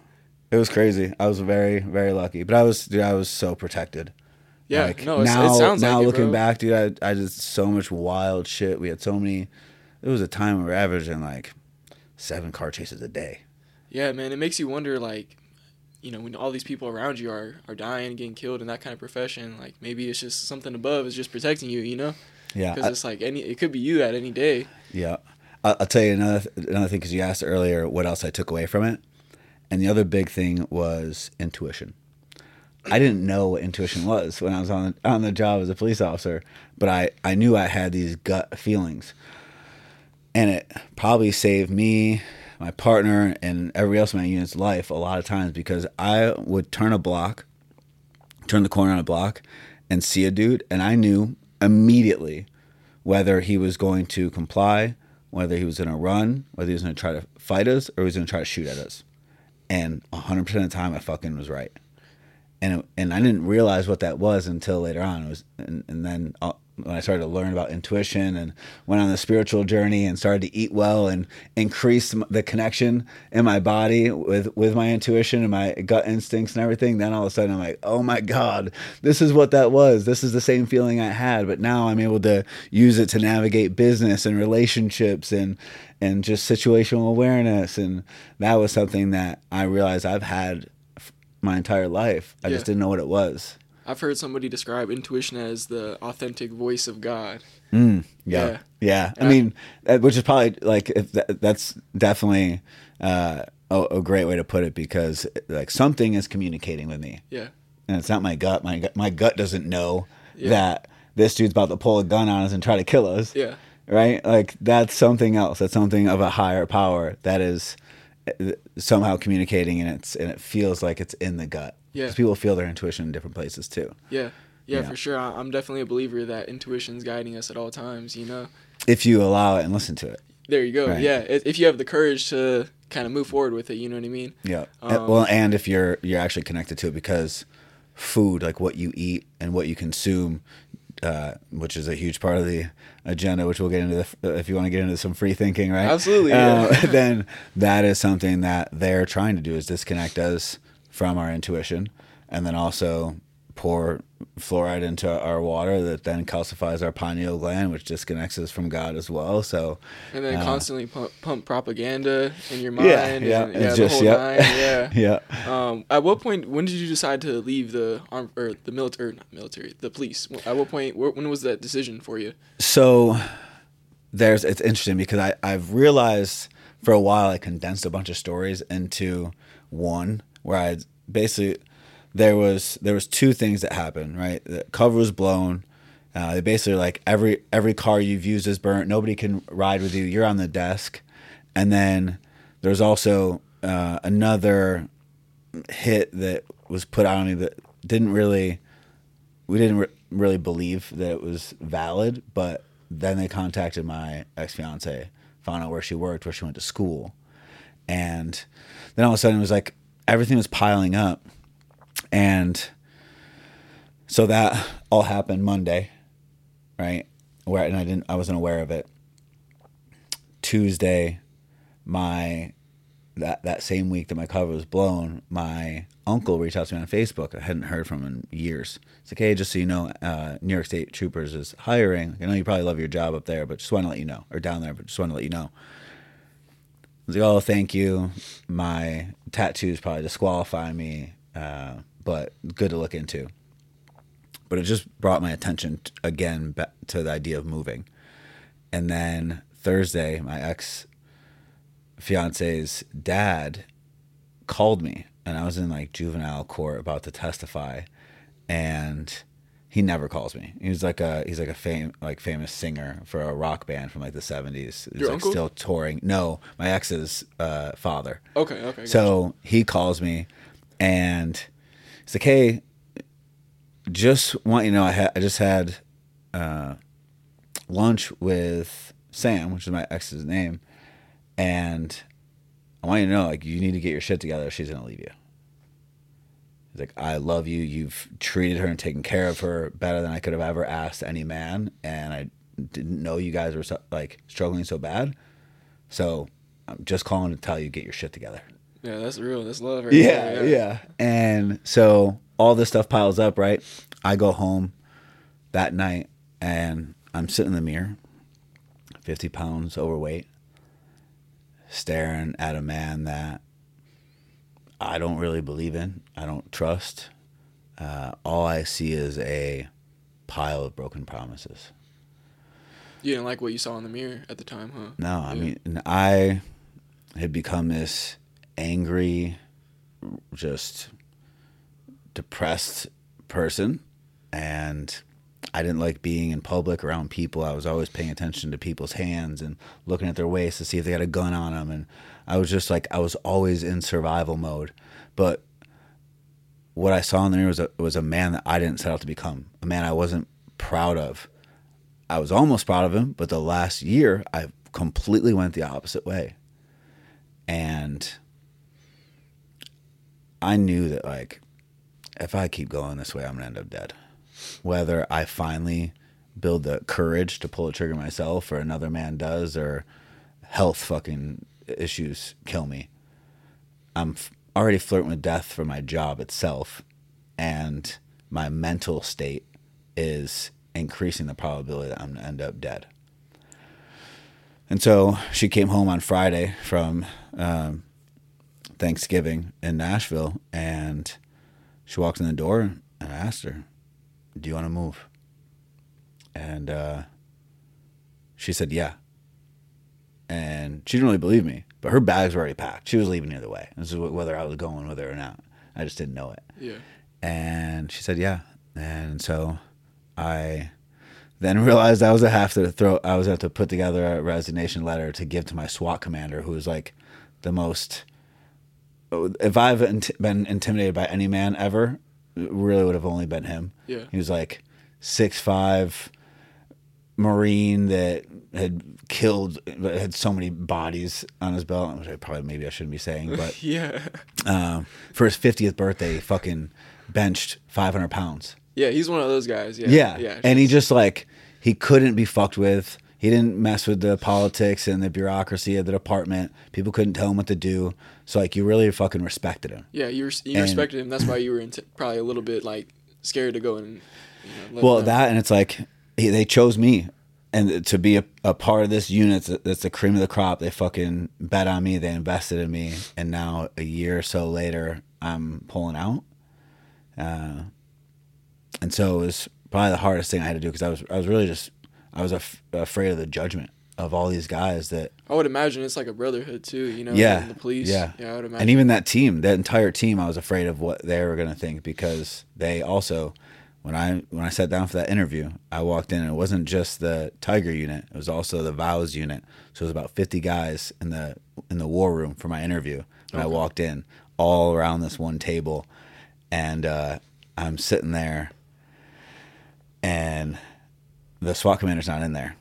it was crazy. I was very very lucky, but I was dude, I was so protected. Yeah. Like, no, it's, now, it sounds now like it, looking bro. back, dude, I I did so much wild shit. We had so many. It was a time we were averaging like seven car chases a day. Yeah, man, it makes you wonder, like, you know, when all these people around you are are dying, getting killed in that kind of profession, like maybe it's just something above is just protecting you, you know? Yeah, Because it's like any, it could be you at any day. yeah. I- I'll tell you another another thing because you asked earlier what else I took away from it, and the other big thing was intuition. I didn't know what intuition was when I was on on the job as a police officer, but I I knew I had these gut feelings, and it probably saved me, my partner, and everybody else in my unit's life a lot of times because I would turn a block, turn the corner on a block, and see a dude, and I knew immediately whether he was going to comply, whether he was going to run, whether he was going to try to fight us, or he was going to try to shoot at us. And 100% of the time, I fucking was right and it, and I didn't realize what that was until later on. It was and, and then uh, when I started to learn about intuition and went on the spiritual journey and started to eat well and increase the connection in my body with with my intuition and my gut instincts and everything. Then all of a sudden I'm like, oh my god, this is what that was. This is the same feeling I had, but now I'm able to use it to navigate business and relationships and and just situational awareness and that was something that I realized I've had my entire life. I just didn't know what it was. I've heard somebody describe intuition as the authentic voice of God. Yeah, Yeah. yeah. I Yeah. mean, which is probably like if that, that's definitely uh, a, a great way to put it because like something is communicating with me, Yeah. and it's not my gut. My gut, my gut doesn't know Yeah. that this dude's about to pull a gun on us and try to kill us. Yeah. Right? Like that's something else. That's something of a higher power that is uh, somehow communicating, and it's and it feels like it's in the gut. Yeah. 'Cause people feel their intuition in different places too. Yeah. Yeah, Yeah. for sure. I- I'm definitely a believer that intuition's guiding us at all times, you know? If you allow it and listen to it. There you go. Right. Yeah. If if you have the courage to kind of move forward with it, you know what I mean? Yeah. Um, well, and if you're you're actually connected to it because food, like what you eat and what you consume, uh, which is a huge part of the agenda, which we'll get into the, if you want to get into some free thinking, right? Absolutely, Uh, yeah. (laughs) then (laughs) that is something that they're trying to do is disconnect us from our intuition, and then also pour fluoride into our water that then calcifies our pineal gland, which disconnects us from God as well. So And then Uh, constantly pump, pump propaganda in your mind. yeah, and, yeah, yeah, it's the just whole yeah, nine. Yeah. (laughs) yeah. Um, at what point, when did you decide to leave the arm or the military, not military, the police? At what point, when was that decision for you? So there's it's interesting because I, I've realized for a while I condensed a bunch of stories into one where I basically there was there was two things that happened, right? The cover was blown. Uh, they basically like every every car you've used is burnt. Nobody can ride with you. You're on the desk, and then there's also uh, another hit that was put on me that didn't really we didn't re- really believe that it was valid, but then they contacted my ex fiance, found out where she worked, where she went to school, and then all of a sudden it was like everything was piling up, and so that all happened Monday, right? Where and I didn't, I wasn't aware of it. Tuesday, my that that same week that my cover was blown, my uncle reached out to me on Facebook. I hadn't heard from him in years. It's like, hey, just so you know, uh, New York State Troopers is hiring. I know you probably love your job up there, but just want to let you know, or down there, but just want to let you know. I was like, oh, thank you. My tattoos probably disqualify me, uh, but good to look into. But it just brought my attention t- again to the idea of moving. And then Thursday, my ex fiance's dad called me, and I was in like juvenile court about to testify, and he never calls me. He's like a he's like a fame like famous singer for a rock band from like the seventies. He's Your like uncle? still touring. No, my ex's uh, father. Okay, okay. So he calls me, and he's like, "Hey, just want you know, I had I just had uh, lunch with Sam, which is my ex's name, and I want you to know, like, you need to get your shit together. She's gonna leave you." He's like, "I love you. You've treated her and taken care of her better than I could have ever asked any man, and I didn't know you guys were so, like struggling so bad. So I'm just calling to tell you get your shit together." yeah, that's real. That's love. Right yeah, there, yeah, And so all this stuff piles up, right? I go home that night and I'm sitting in the mirror, 50 pounds overweight, staring at a man that I don't really believe in, I don't trust. Uh, all I see is a pile of broken promises. You didn't like what you saw in the mirror at the time, huh? No, I Yeah. mean, I had become this angry, just depressed person. And I didn't like being in public around people. I was always paying attention to people's hands and looking at their waist to see if they had a gun on them. And I was just like, I was always in survival mode. But what I saw in there was a, was a man that I didn't set out to become, a man I wasn't proud of. I was almost proud of him, but the last year I completely went the opposite way. And I knew that like if I keep going this way, I'm gonna end up dead. Whether I finally build the courage to pull the trigger myself or another man does or health fucking issues kill me. I'm f- already flirting with death for my job itself and my mental state is increasing the probability that I'm going to end up dead. And so she came home on Friday from um, Thanksgiving in Nashville, and she walked in the door, and I asked her, "Do you want to move?" And uh, she said, "Yeah." And she didn't really believe me, but her bags were already packed. She was leaving either way. This is whether I was going with her or not. I just didn't know it. Yeah. And she said, "Yeah." And so I then (laughs) realized I was gonna have to throw. I was have to put together a resignation letter to give to my SWAT commander, who was like the most. If I've int- been intimidated by any man ever, it really would have only been him. Yeah. He was like six five, Marine that had killed, but had so many bodies on his belt, which I probably maybe I shouldn't be saying, but (laughs) Yeah. um, for his 50th birthday, he fucking benched 500 pounds. Yeah, he's one of those guys. Yeah. Yeah. Yeah. And he just like, he couldn't be fucked with. He didn't mess with the politics and the bureaucracy of the department. People couldn't tell him what to do. So, like, you really fucking respected him. yeah, you res- you and- respected him. That's why you were int- probably a little bit like scared to go and. You know, Well, that, and it's like, he, they chose me. And to be a, a part of this unit that's- the cream of the crop, they fucking bet on me. They invested in me. And now, a year or so later, I'm pulling out. Uh, and so it was probably the hardest thing I had to do because I was I was really just I was af- afraid of the judgment of all these guys that I would imagine it's like a brotherhood too. You know. yeah The police. yeah Yeah. I would imagine. and even that team that entire team I was afraid of what they were gonna think because they also when I when I sat down for that interview I walked in and it wasn't just the Tiger unit it was also the Vows unit. So it was about fifty guys in the in the war room for my interview. When I walked in all around this one table and uh, I'm sitting there and the SWAT commander's not in there.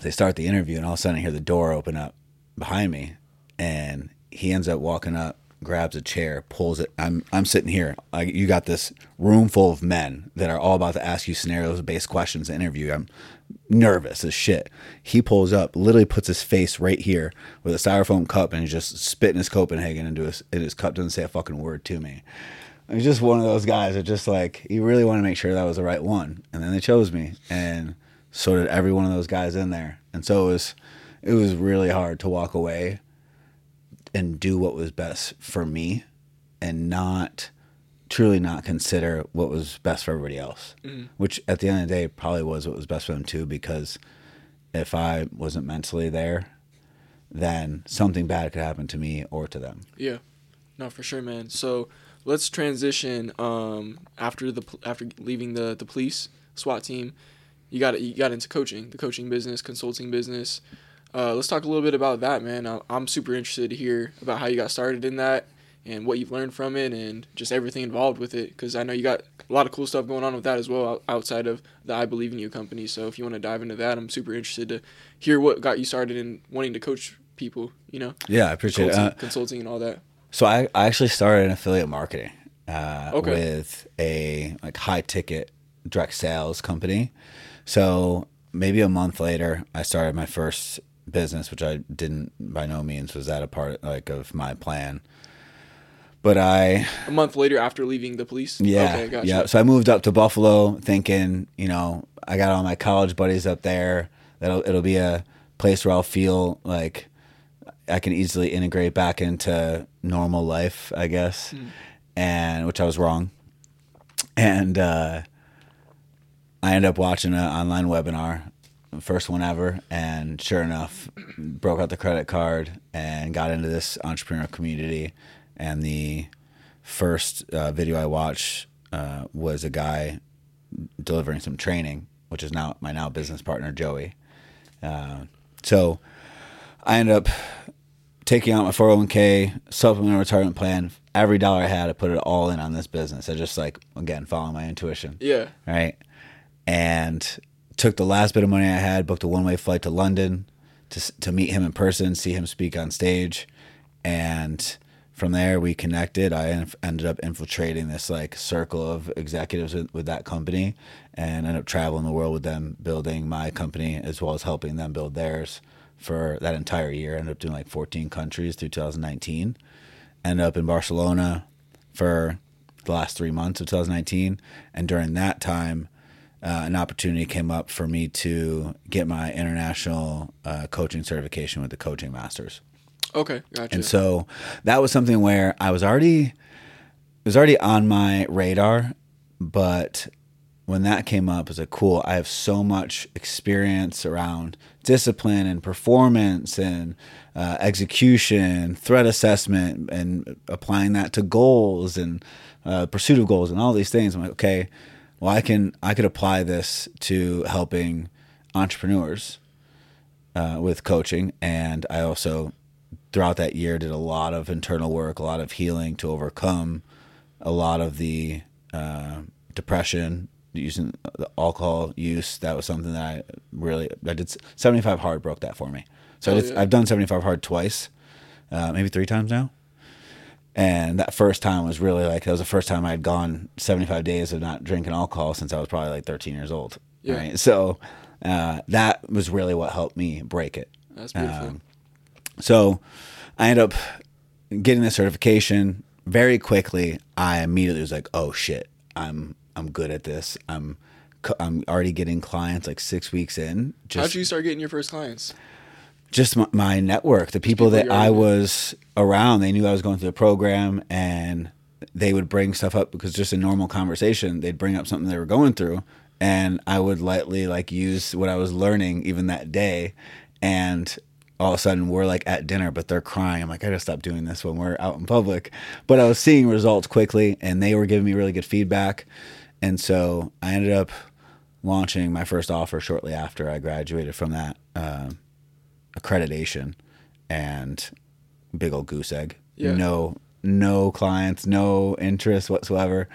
They start the interview, and all of a sudden, I hear the door open up behind me, and he ends up walking up grabs a chair, pulls it. I'm I'm sitting here. Like you got this room full of men that are all about to ask you scenarios based questions to interview. I'm nervous as shit. He pulls up, literally puts his face right here with a styrofoam cup, and he's just spitting his Copenhagen into his in his cup. Doesn't say a fucking word to me. He's just one of those guys that just like he really wanted to make sure that was the right one, and then they chose me, and so did every one of those guys in there, and so it was it was really hard to walk away and do what was best for me, and not truly not consider what was best for everybody else, which at the end of the day probably was what was best for them too, because if I wasn't mentally there, then something bad could happen to me or to them. Yeah, no, for sure, man. So let's transition. Um, after the after leaving the the police SWAT team, you got you got into coaching, the coaching business, consulting business. Uh, let's talk a little bit about that, man. I'm super interested to hear about how you got started in that and what you've learned from it and just everything involved with it. Because I know you got a lot of cool stuff going on with that as well outside of the I Believe in You company. So if you want to dive into that, I'm super interested to hear what got you started in wanting to coach people. You know, Yeah, I appreciate consulting, it. Uh, consulting and all that. So I, I actually started in affiliate marketing uh, Okay. with a like high ticket direct sales company. So maybe a month later, I started my first business, which I didn't by no means was that a part like of my plan. But I A month later, after leaving the police. yeah Okay, gotcha. yeah. So I moved up to Buffalo, thinking you know I got all my college buddies up there. That'll it'll be a place where I'll feel like I can easily integrate back into normal life, I guess. And which I was wrong. And uh, I ended up watching an online webinar, first one ever, and sure enough, broke out the credit card and got into this entrepreneurial community. And the first uh, video I watched uh, was a guy delivering some training, which is now my now business partner Joey. Uh, so I ended up taking out my 401k, supplemental retirement plan. Every dollar I had, I put it all in on this business. I just like again following my intuition Yeah. right? And took the last bit of money I had, booked a one way flight to London to to meet him in person, see him speak on stage, and from there we connected. I en- ended up infiltrating this like circle of executives with, with that company, and ended up traveling the world with them, building my company as well as helping them build theirs for that entire year. Ended up doing like 14 countries through 2019. Ended up in Barcelona for the last three months of 2019, and during that time, uh, an opportunity came up for me to get my international uh, coaching certification with the Coaching Masters. Okay, gotcha. And so that was something where I was already it was already on my radar, but when that came up, I was like, cool, I have so much experience around discipline and performance and uh, execution, threat assessment, and applying that to goals and uh, pursuit of goals and all these things. I'm like, okay, well, I can I could apply this to helping entrepreneurs uh, with coaching, and I also throughout that year did a lot of internal work, a lot of healing to overcome a lot of the uh, depression, using the alcohol use. That was something that I really I did. Seventy five hard broke that for me. So I Oh, did, yeah. I've done seventy five hard twice, uh, maybe three times now. And that first time was really like that was the first time I had gone 75 days of not drinking alcohol since I was probably like 13 years old. Yeah. Right. So uh, that was really what helped me break it. That's beautiful. Um, so I ended up getting the certification very quickly. I immediately was like, "Oh shit, I'm I'm good at this. I'm I'm already getting clients like six weeks in. Just you start getting your first clients? Just my, my network, the people, people that I was around, they knew I was going through the program, and they would bring stuff up because just in normal conversation, they'd bring up something they were going through, and I would lightly like use what I was learning even that day, and all of a sudden we're like at dinner, but they're crying. I'm like, I gotta stop doing this when we're out in public, but I was seeing results quickly, and they were giving me really good feedback, and so I ended up launching my first offer shortly after I graduated from that. Um, accreditation and big old goose egg. Yeah. No no clients, no interest whatsoever.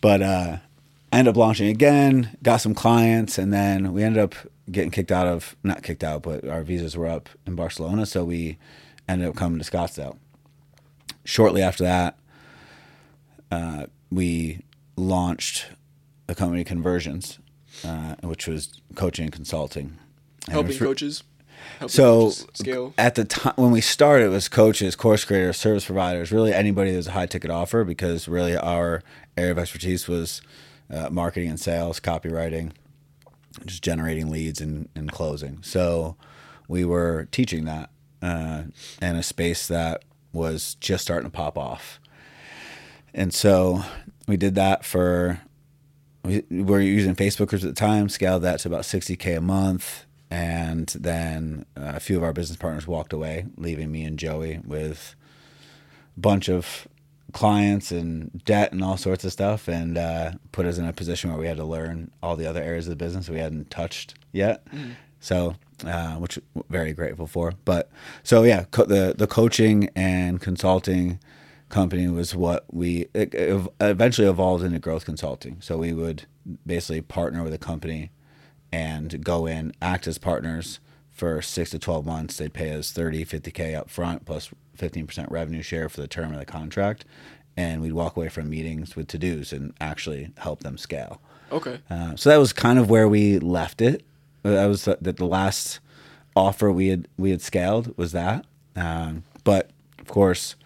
But uh I ended up launching again, got some clients, and then we ended up getting kicked out of not kicked out, but our visas were up in Barcelona, so we ended up coming to Scottsdale. shortly after that, uh, we launched a company, Conversions, uh, which was coaching and consulting. And Helping coaches. So at the time when we started, it was coaches, course creators, service providers, really anybody that was a high ticket offer because really our area of expertise was uh, marketing and sales, copywriting, just generating leads and, and closing. So we were teaching that uh, in a space that was just starting to pop off. And so we did that for, we were using Facebook groups at the time, scaled that to about 60K a month. And then uh, a few of our business partners walked away, leaving me and Joey with a bunch of clients and debt and all sorts of stuff, and uh, put us in a position where we had to learn all the other areas of the business we hadn't touched yet. So, uh, which we're very grateful for. But so yeah, co- the the coaching and consulting company was what we it, it eventually evolved into growth consulting. So we would basically partner with a company and go in, act as partners for six to 12 months. They'd pay us 30, 50K up front plus 15% revenue share for the term of the contract. And we'd walk away from meetings with to dos and actually help them scale. Okay. Uh, so that was kind of where we left it. Uh, That was the, the last offer we had we had scaled was that. Um, but of course,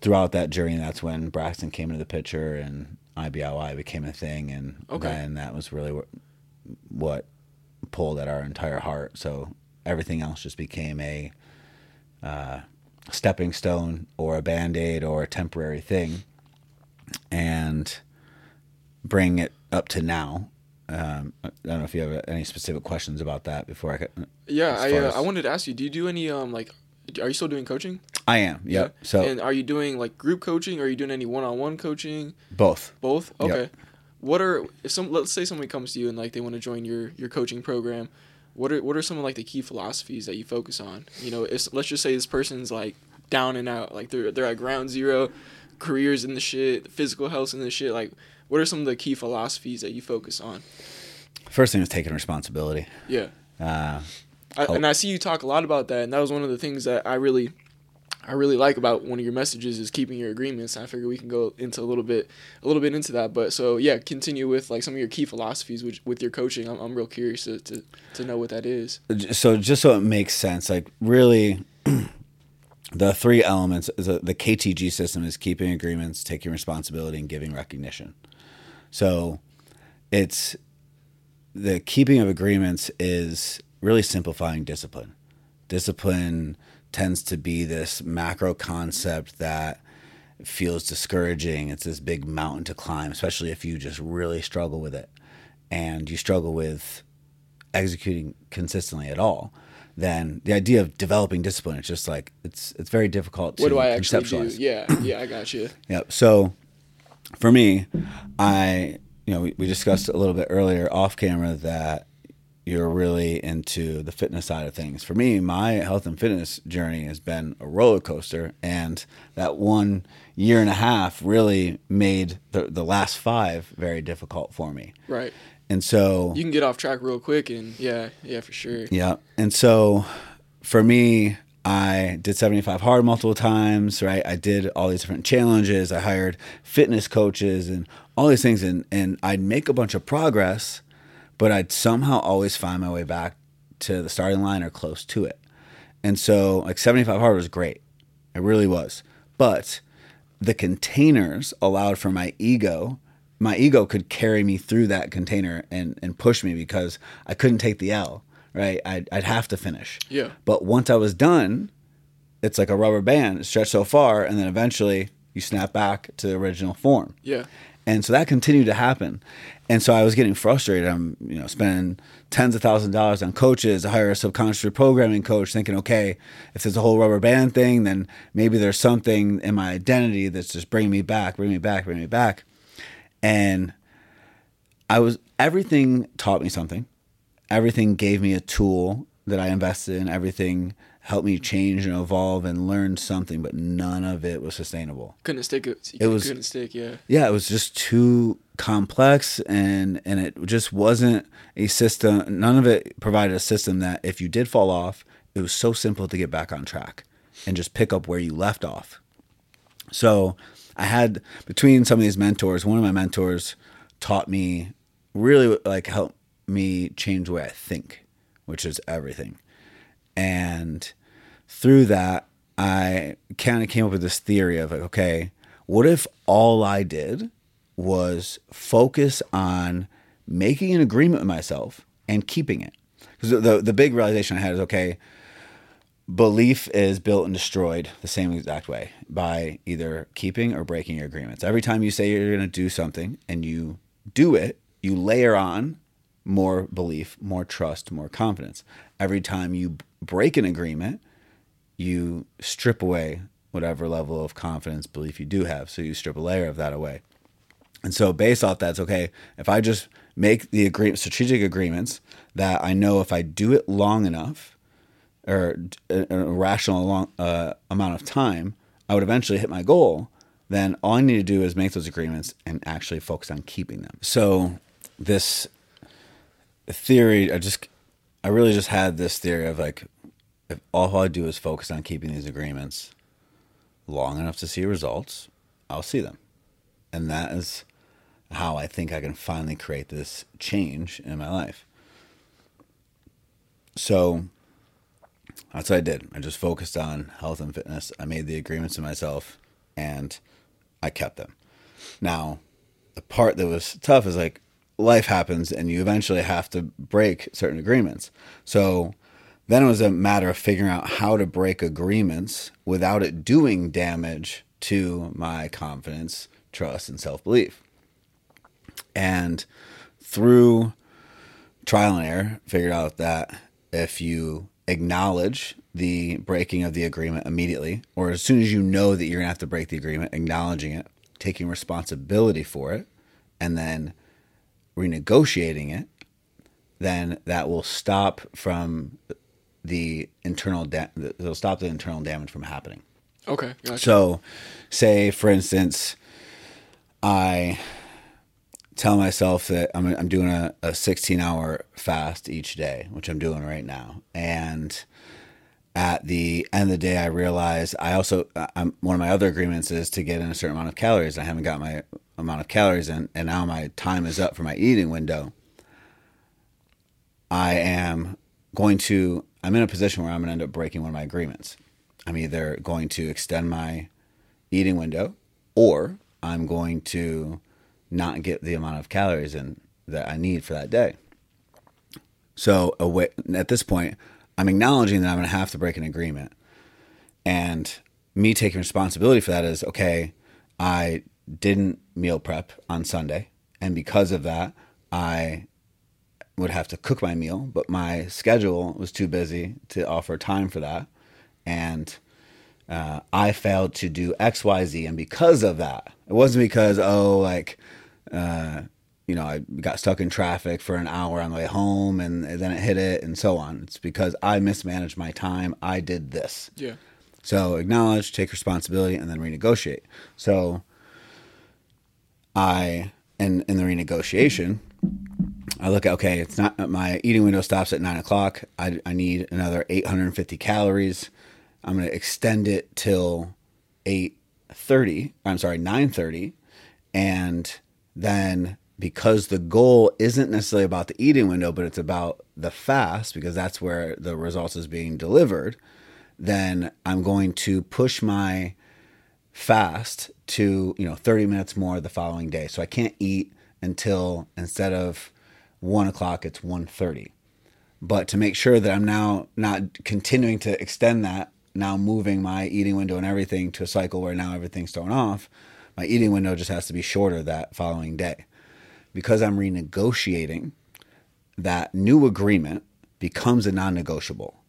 throughout that journey, that's when Braxton came into the picture and IBLI became a thing, and Okay. then that was really what, what pulled at our entire heart. So everything else just became a uh, stepping stone or a band aid or a temporary thing, and bring it up to now. Um, I don't know if you have any specific questions about that before I could. Yeah, I uh, as- I wanted to ask you. Do you do any um like? Are you still doing coaching? I am. Yep. So And are you doing like group coaching? Or are you doing any one-on-one coaching? both. Both. Yep. Okay. What are if some let's say somebody comes to you and like they want to join your your coaching program, what are what are some of like the key philosophies that you focus on? You know, if let's just say this person's like down and out, like they're they're at ground zero, careers in the shit, physical health in the shit. Like, what are some of the key philosophies that you focus on? First thing was taking responsibility. Yeah. Uh, I, Oh. and I see you talk a lot about that, and that was one of the things that I really, I really like about one of your messages is keeping your agreements. I figure we can go into a little bit, a little bit into that. But so yeah, continue with like some of your key philosophies with, with your coaching. I'm, I'm real curious to, to to know what that is. so just so it makes sense, like really, (clears throat) the three elements is a, the KTG system is keeping agreements, taking responsibility, and giving recognition. So, it's the keeping of agreements is really simplifying discipline. Discipline tends to be this macro concept that feels discouraging. It's this big mountain to climb, especially if you just really struggle with it and you struggle with executing consistently at all. Then the idea of developing discipline, it's just like it's it's very difficult to What do I actually do? conceptualize. Yeah, yeah, I got you. (clears throat) Yep. So for me, I you know we, we discussed a little bit earlier off camera that you're really into the fitness side of things. For me, my health and fitness journey has been a roller coaster, and that one year and a half really made the the last five very difficult for me. Right. And so You can get off track real quick, and yeah, yeah, for sure. yeah. And so for me, I did 75 hard multiple times, right? I did all these different challenges. I hired fitness coaches and all these things. And, and I'd make a bunch of progress, but I'd somehow always find my way back to the starting line or close to it. And so, like 75 hard was great. It really was. But the containers allowed for my ego. My ego could carry me through that container and, and push me because I couldn't take the L, right? I'd, I'd have to finish. Yeah. But once I was done, it's like a rubber band, it stretched so far, and then eventually you snap back to the original form. Yeah. And so that continued to happen. And so I was getting frustrated. I'm, you know, spending tens of thousands of dollars on coaches. I hire a subconscious programming coach thinking, okay, if there's a whole rubber band thing, then maybe there's something in my identity that's just bringing me back, bringing me back, bringing me back. And I was, everything taught me something. Everything gave me a tool that I invested in. Everything helped me change and evolve and learn something, but none of it was sustainable Couldn't stick it. It was- couldn't stick. Yeah. yeah, it was just too complex and and it just wasn't a system none of it provided a system that if you did fall off, it was so simple to get back on track. and just pick up where you left off. So I had between some of these mentors, one of my mentors taught me really like helped me change the way I think, which is everything. And through that, I kind of came up with this theory of like, okay, what if all I did was focus on making an agreement with myself and keeping it? Because the, the big realization I had is okay, belief is built and destroyed the same exact way by either keeping or breaking your agreements. Every time you say you're going to do something and you do it, you layer on more belief, more trust, more confidence. Every time you break an agreement, you strip away whatever level of confidence, belief you do have. So you strip a layer of that away. And so based off that's okay, if I just make the agree- strategic agreements that I know if I do it long enough or a, a rational long, uh, amount of time, I would eventually hit my goal. Then all I need to do is make those agreements and actually focus on keeping them. So this theory, I just, I really just had this theory of like, if all I do is focus on keeping these agreements long enough to see results, I'll see them. And that is how I think I can finally create this change in my life. So that's what I did. I just focused on health and fitness. I made the agreements to myself and I kept them. Now, the part that was tough is like life happens and you eventually have to break certain agreements. So then it was a matter of figuring out how to break agreements without it doing damage to my confidence, trust, and self belief. And through trial and error, figured out that if you acknowledge the breaking of the agreement immediately, or as soon as you know that you're going to have to break the agreement, acknowledging it, taking responsibility for it, and then renegotiating it, then that will stop from the internal da- it'll stop the internal damage from happening. Okay. Gotcha. So, say for instance, I tell myself that I'm I'm doing a, a 16 hour fast each day, which I'm doing right now, and at the end of the day, I realize I also I'm one of my other agreements is to get in a certain amount of calories. I haven't got my amount of calories in, and now my time is up for my eating window. I am going to I'm in a position where I'm going to end up breaking one of my agreements. I'm either going to extend my eating window or I'm going to not get the amount of calories in that I need for that day. So at this point, I'm acknowledging that I'm going to have to break an agreement. And me taking responsibility for that is okay, I didn't meal prep on Sunday. And because of that, I would have to cook my meal, but my schedule was too busy to offer time for that. And uh, I failed to do X, Y, Z. And because of that, it wasn't because, oh, like, uh, you know, I got stuck in traffic for an hour on the way home and then it hit it and so on. It's because I mismanaged my time. I did this. Yeah. So acknowledge, take responsibility, and then renegotiate. So I, in, in the renegotiation, I look at okay, it's not my eating window stops at nine o'clock. I, I need another 850 calories. I'm going to extend it till 8:30. I'm sorry, 9:30, and then because the goal isn't necessarily about the eating window, but it's about the fast because that's where the results is being delivered. Then I'm going to push my fast to you know 30 minutes more the following day. So I can't eat until instead of one o'clock, it's 1.30. But to make sure that I'm now not continuing to extend that, now moving my eating window and everything to a cycle where now everything's thrown off, my eating window just has to be shorter that following day. Because I'm renegotiating, that new agreement becomes a non negotiable.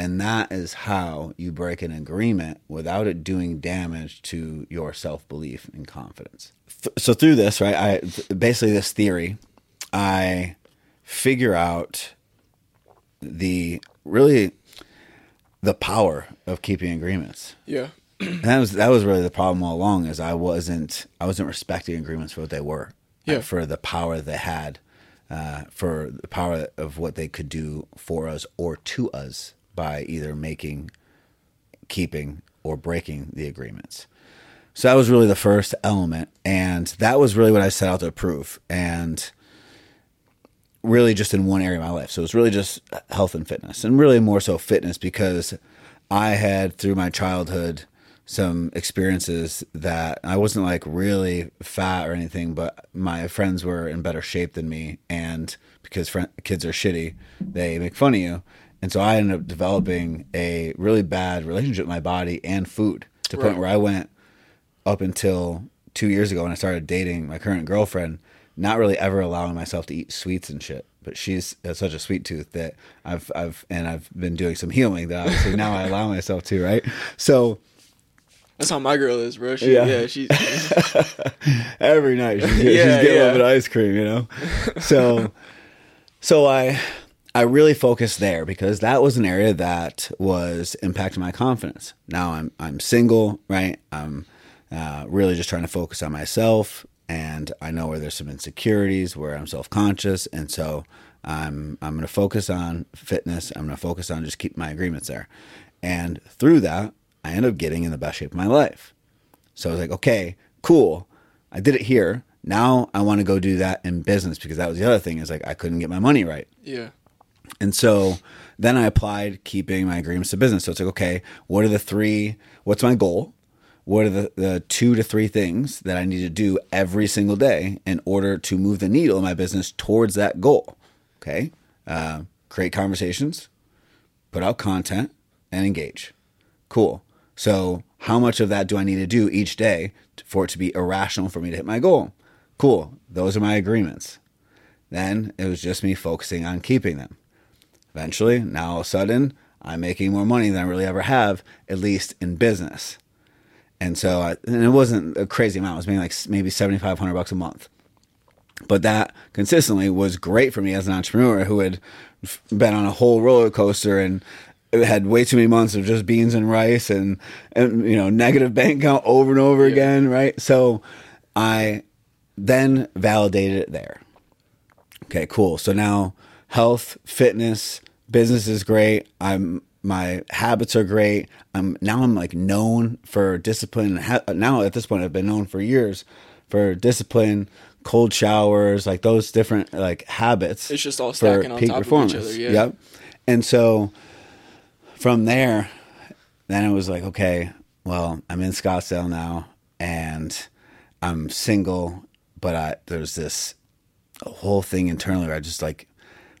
And that is how you break an agreement without it doing damage to your self belief and confidence. So, through this, right, I basically this theory I figure out the really the power of keeping agreements. Yeah. And that was that was really the problem all along is I wasn't I wasn't respecting agreements for what they were. Yeah. For the power they had, uh, for the power of what they could do for us or to us by either making keeping or breaking the agreements. So that was really the first element. And that was really what I set out to prove. And really just in one area of my life. So it was really just health and fitness, and really more so fitness because I had through my childhood some experiences that I wasn't like really fat or anything, but my friends were in better shape than me, and because fr- kids are shitty, they make fun of you, and so I ended up developing a really bad relationship with my body and food to the right. point where I went up until two years ago when I started dating my current girlfriend not really ever allowing myself to eat sweets and shit. But she's uh, such a sweet tooth that I've I've and I've been doing some healing that obviously now I allow myself to, right? So that's how my girl is, bro. She, yeah, yeah she's (laughs) every night she's, yeah, she's getting yeah. a little bit of ice cream, you know. So, so I I really focused there because that was an area that was impacting my confidence. Now I'm I'm single, right? I'm uh, really just trying to focus on myself, and I know where there's some insecurities, where I'm self conscious, and so I'm I'm going to focus on fitness. I'm going to focus on just keep my agreements there, and through that, I end up getting in the best shape of my life. So I was like, okay, cool, I did it here. Now I want to go do that in business because that was the other thing is like I couldn't get my money right. Yeah. And so then I applied keeping my agreements to business. So it's like, okay, what are the three? What's my goal? what are the, the two to three things that I need to do every single day in order to move the needle in my business towards that goal? Okay. Uh, create conversations, put out content, and engage. Cool. So, how much of that do I need to do each day for it to be irrational for me to hit my goal? Cool. Those are my agreements. Then it was just me focusing on keeping them. Eventually, now all of a sudden, I'm making more money than I really ever have, at least in business. And so, I, and it wasn't a crazy amount. I was making like maybe seventy five hundred bucks a month. But that consistently was great for me as an entrepreneur who had been on a whole roller coaster and had way too many months of just beans and rice and, and you know negative bank account over and over yeah. again, right? So I then validated it there. Okay, cool. So now health, fitness, business is great. I'm my habits are great. I'm now I'm like known for discipline. Now at this point, I've been known for years for discipline, cold showers, like those different like habits. It's just all stacking on top performance. of each other. Yeah. Yep. And so from there, then it was like, okay, well, I'm in Scottsdale now, and I'm single, but I there's this whole thing internally where I just like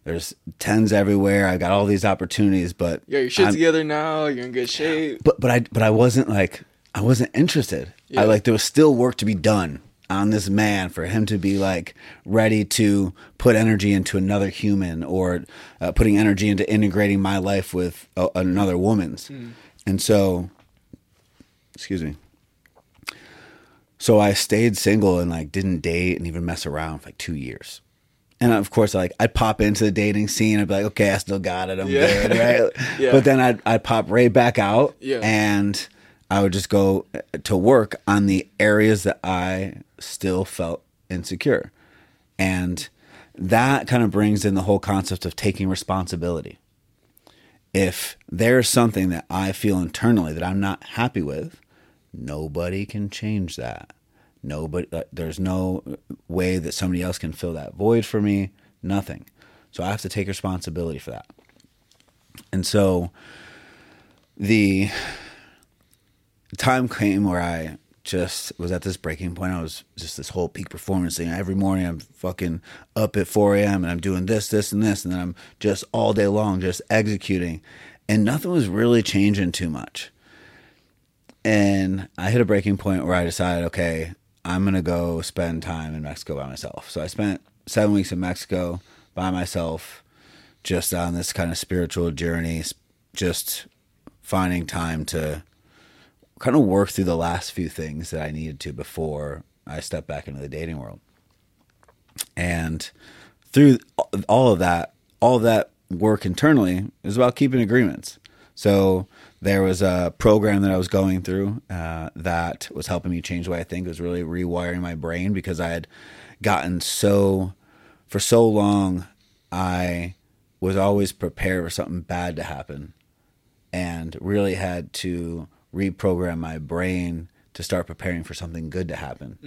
there's tens everywhere. I got all these opportunities, but yeah, your shit I'm, together now. You're in good shape. But but I but I wasn't like I wasn't interested. Yeah. I like there was still work to be done on this man for him to be like ready to put energy into another human or uh, putting energy into integrating my life with a, another woman's. Mm. And so, excuse me. So I stayed single and like didn't date and even mess around for like two years and of course, like I'd pop into the dating scene. I'd be like, okay, I still got it. I'm yeah. good, right? (laughs) yeah. But then I'd I'd pop right back out, yeah. and I would just go eh, to work on the areas that I still felt insecure, and that kind of brings in the whole concept of taking responsibility. If there's something that I feel internally that I'm not happy with, nobody can change that. Nobody, uh, there's no way that somebody else can fill that void for me. Nothing. So I have to take responsibility for that. And so the time came where I just was at this breaking point. I was just this whole peak performance thing. Every morning I'm fucking up at 4 a.m. and I'm doing this, this, and this. And then I'm just all day long just executing. And nothing was really changing too much. And I hit a breaking point where I decided, okay, I'm gonna go spend time in Mexico by myself. So I spent seven weeks in Mexico by myself, just on this kind of spiritual journey, just finding time to kind of work through the last few things that I needed to before I stepped back into the dating world. And through all of that, all of that work internally is about keeping agreements. So there was a program that I was going through uh, that was helping me change the way I think. It was really rewiring my brain because I had gotten so, for so long, I was always prepared for something bad to happen. and really had to reprogram my brain to start preparing for something good to happen.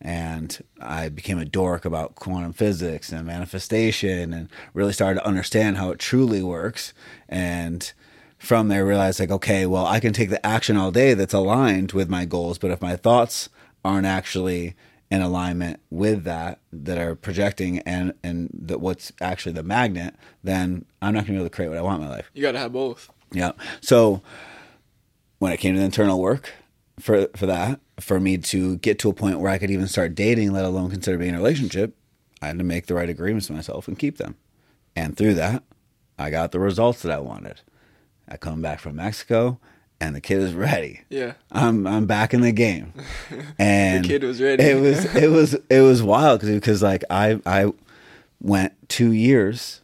And I became a dork about quantum physics and manifestation and really started to understand how it truly works. And from there, realized like, okay, well, I can take the action all day that's aligned with my goals, but if my thoughts aren't actually in alignment with that that are projecting and and that what's actually the magnet then i'm not going to be able to create what i want in my life. You got to have both. yeah. So when it came to the internal work for for that for me to get to a point where i could even start dating let alone consider being in a relationship i had to make the right agreements with myself and keep them. And through that i got the results that i wanted i come back from mexico and the kid is ready Yeah. I'm I'm back in the game, (laughs) and the kid was ready. It was (laughs) it was it was wild because like I I went two years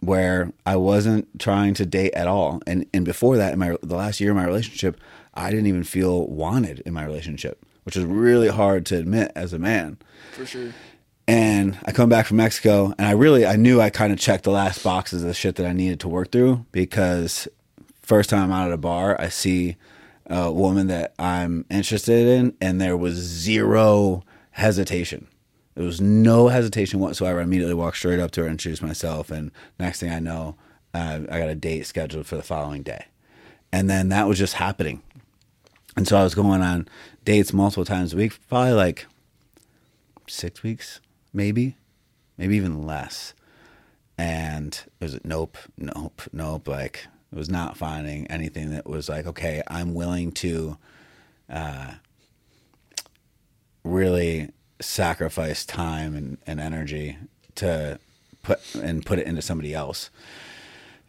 where I wasn't trying to date at all, and and before that, in my the last year of my relationship, I didn't even feel wanted in my relationship, which is really hard to admit as a man. For sure. And I come back from Mexico, and I really I knew I kind of checked the last boxes of shit that I needed to work through because first time I'm out at a bar, I see a woman that I'm interested in, and there was zero hesitation. There was no hesitation whatsoever. I immediately walked straight up to her, and introduced myself, and next thing I know, uh, I got a date scheduled for the following day. And then that was just happening. And so I was going on dates multiple times a week, probably like six weeks, maybe, maybe even less. And was it was nope, nope, nope. Like it was not finding anything that was like, okay, I'm willing to uh, really sacrifice time and, and energy to put and put it into somebody else.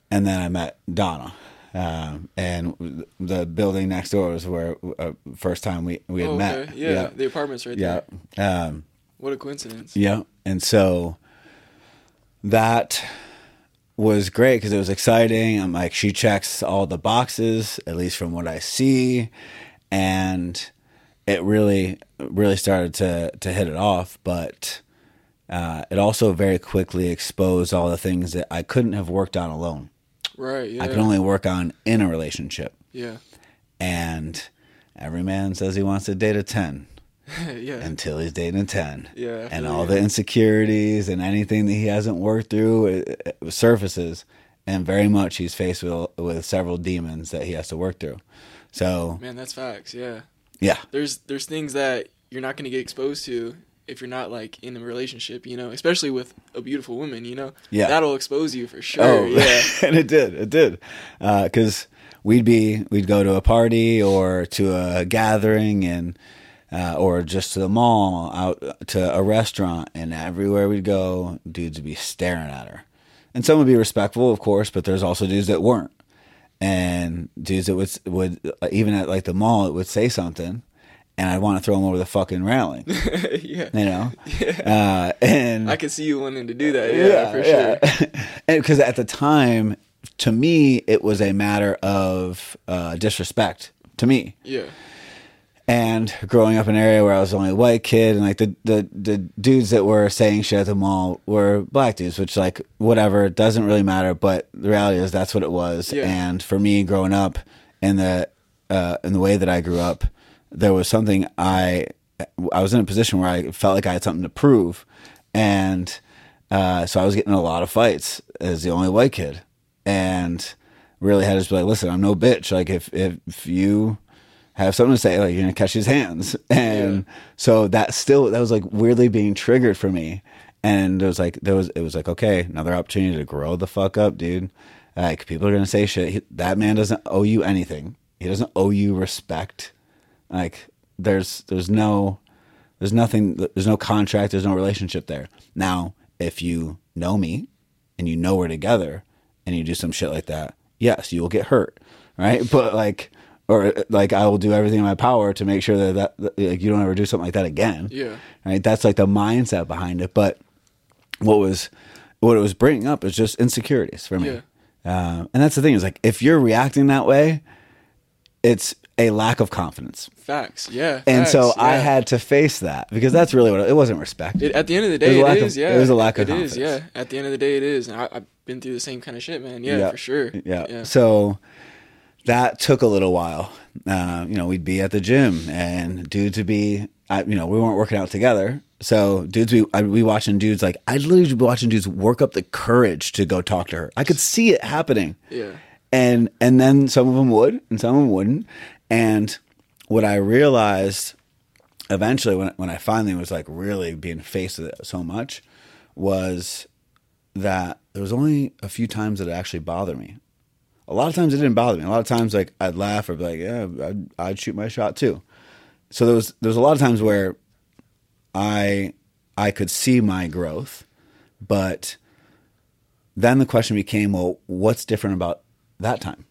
And then I met Donna. Um, and the building next door was where uh, first time we, we had Oh, met. okay. Yeah, The apartment's right Yeah. there. Um, What a coincidence. yeah. And so that was great because it was exciting. I'm like, she checks all the boxes, at least from what I see. And it really, really started to, to hit it off. But uh, it also very quickly exposed all the things that I couldn't have worked on alone. Right. Yeah. I could only work on in a relationship. yeah. And every man says he wants to date a 10 (laughs) yeah. until he's dating a 10. Yeah, And all you. the insecurities and anything that he hasn't worked through it, it surfaces. And very much he's faced with, with several demons that he has to work through. So, Man, that's facts. Yeah. yeah. There's there's things that you're not going to get exposed to if you're not like in a relationship, you know, especially with a beautiful woman, you know. Yeah. That'll expose you for sure. Oh, Yeah. (laughs) and it did. It did. Uh, because we'd be, we'd go to a party or to a gathering and, uh, or just to the mall, out to a restaurant, and everywhere we'd go, dudes would be staring at her. And some would be respectful, of course, but there's also dudes that weren't. And dudes that would, would even at like the mall, it would say something, and I'd want to throw them over the fucking railing, (laughs) yeah. you know? Uh, and I could see you wanting to do that. Yeah, for sure. (laughs) and because at the time, to me, it was a matter of uh, disrespect to me. Yeah. And growing up in an area where I was the only white kid, and like the, the the dudes that were saying shit at the mall were black dudes, which like whatever doesn't really matter. But the reality is that's what it was. Yeah. And for me, growing up in the uh, in the way that I grew up, there was something I I was in a position where I felt like I had something to prove, and uh, so I was getting a lot of fights as the only white kid, and really had to be like, listen, I'm no bitch. Like if if, if you have something to say, like you're gonna catch his hands, and so that still that was like weirdly being triggered for me, and it was like there was it was like okay, another opportunity to grow the fuck up, dude. Like people are gonna say shit. He, that man doesn't owe you anything. He doesn't owe you respect. Like there's there's no there's nothing there's no contract there's no relationship there now if you know me and you know we're together and you do some shit like that yes you will get hurt right (laughs) but like or like i will do everything in my power to make sure that, that, that like you don't ever do something like that again Yeah. right that's like the mindset behind it but what was what it was bringing up is just insecurities for me Yeah. um, and that's the thing is like if you're reacting that way it's a lack of confidence. Facts. Yeah. And so facts, I had to face that because that's really what it, it wasn't respect. It, at the end of the day, lack it of- yeah, it was a lack of It is, confidence. Yeah. At the end of the day, it is. And I, I've been through the same kind of shit, man. Yeah, for sure. Yeah. Yeah. So that took a little while. Uh, you know, we'd be at the gym and dudes would be, I, you know, we weren't working out together. So dudes, we I'd be watching dudes like I'd literally be watching dudes work up the courage to go talk to her. I could see it happening. Yeah. And and then some of them would and some of them wouldn't. And what I realized eventually when when I finally was like really being faced with it so much was that there was only a few times that it actually bothered me. A lot of times it didn't bother me. A lot of times like I'd laugh or be like, yeah, I'd, I'd shoot my shot too. So there was there was a lot of times where I I could see my growth, but then the question became, well, what's different about that time?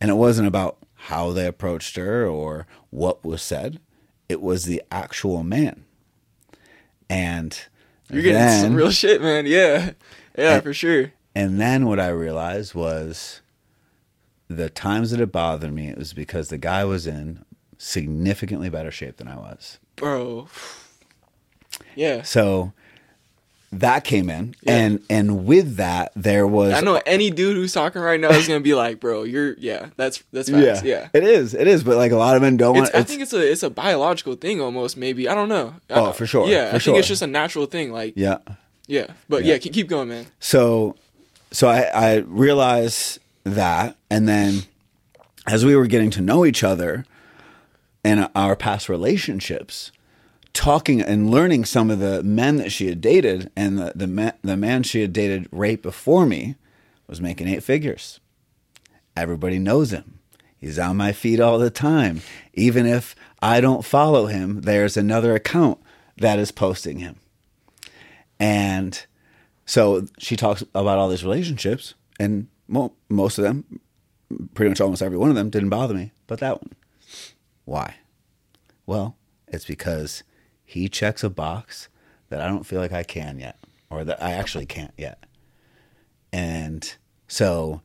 And it wasn't about how they approached her or what was said. It was the actual man. And You're getting into some real shit, man. Yeah. Yeah, And- for sure. and then what I realized was the times that it bothered me, it was because the guy was in significantly better shape than I was. Bro. Yeah. So that came in, Yeah. and and with that there was I know any dude who's talking right now is gonna be like, bro, you're yeah, that's that's facts. Yeah. it is, it is. But like a lot of men don't want. I think it's a it's a biological thing almost maybe I don't know. Oh, for sure, Yeah, for I think it's just a natural thing. Like yeah, yeah. but Yeah. yeah, keep, keep going, man. So, so I, I realized that, and then as we were getting to know each other and our past relationships, talking and learning some of the men that she had dated, and the the, man, the man she had dated right before me was making eight figures. Everybody knows him. He's on my feed all the time. Even if I don't follow him, there's another account that is posting him. And so she talks about all these relationships, and mo- most of them, pretty much almost every one of them, didn't bother me, but that one. Why? Well, it's because he checks a box that I don't feel like I can yet, or that I actually can't yet. And so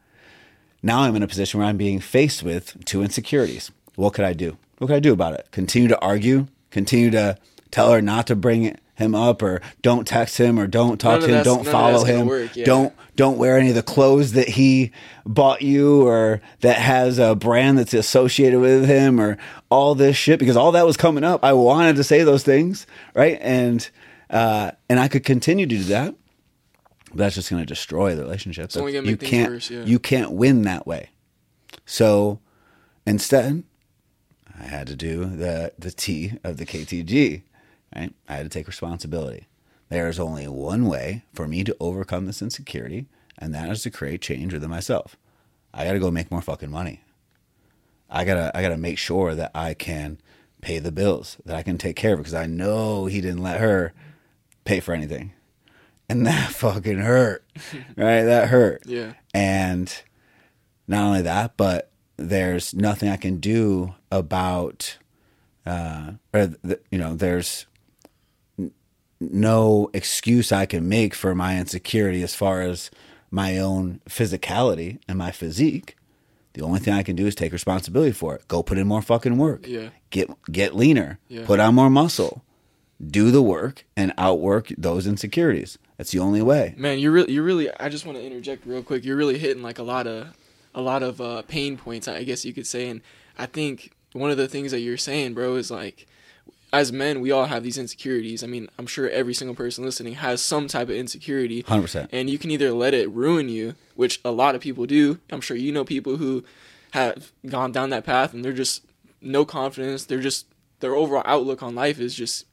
now I'm in a position where I'm being faced with two insecurities. What could I do? What could I do about it? Continue to argue? Continue to tell her not to bring him up, or don't text him, or don't talk None to him, don't follow him, work, yeah. don't don't wear any of the clothes that he bought you, or that has a brand that's associated with him, or all this shit. Because all that was coming up. I wanted to say those things, right? And uh, and I could continue to do that. But that's just going to destroy the relationship. you can't worse, yeah. you can't win that way. So instead, I had to do the the T of the KTG. Right? I had to take responsibility. There is only one way for me to overcome this insecurity, and that is to create change within myself. I got to go make more fucking money. I gotta I gotta make sure that I can pay the bills, that I can take care of it, because I know he didn't let her pay for anything, and that (laughs) fucking hurt. right? That hurt. Yeah. And not only that, but there's nothing I can do about, uh, or th- you know, there's no excuse I can make for my insecurity as far as my own physicality and my physique. The only thing I can do is take responsibility for it. Go put in more fucking work. Yeah. Get get leaner. Yeah. Put on more muscle. Do the work and outwork those insecurities. That's the only way. Man, you're really, you're really. I just want to interject real quick. You're really hitting like a lot of, a lot of uh, pain points. I guess you could say, and I think one of the things that you're saying, bro, is like, as men, we all have these insecurities. I mean, I'm sure every single person listening has some type of insecurity, 100%. and you can either let it ruin you, which a lot of people do. I'm sure you know people who have gone down that path, and they're just no confidence. They're just their overall outlook on life is just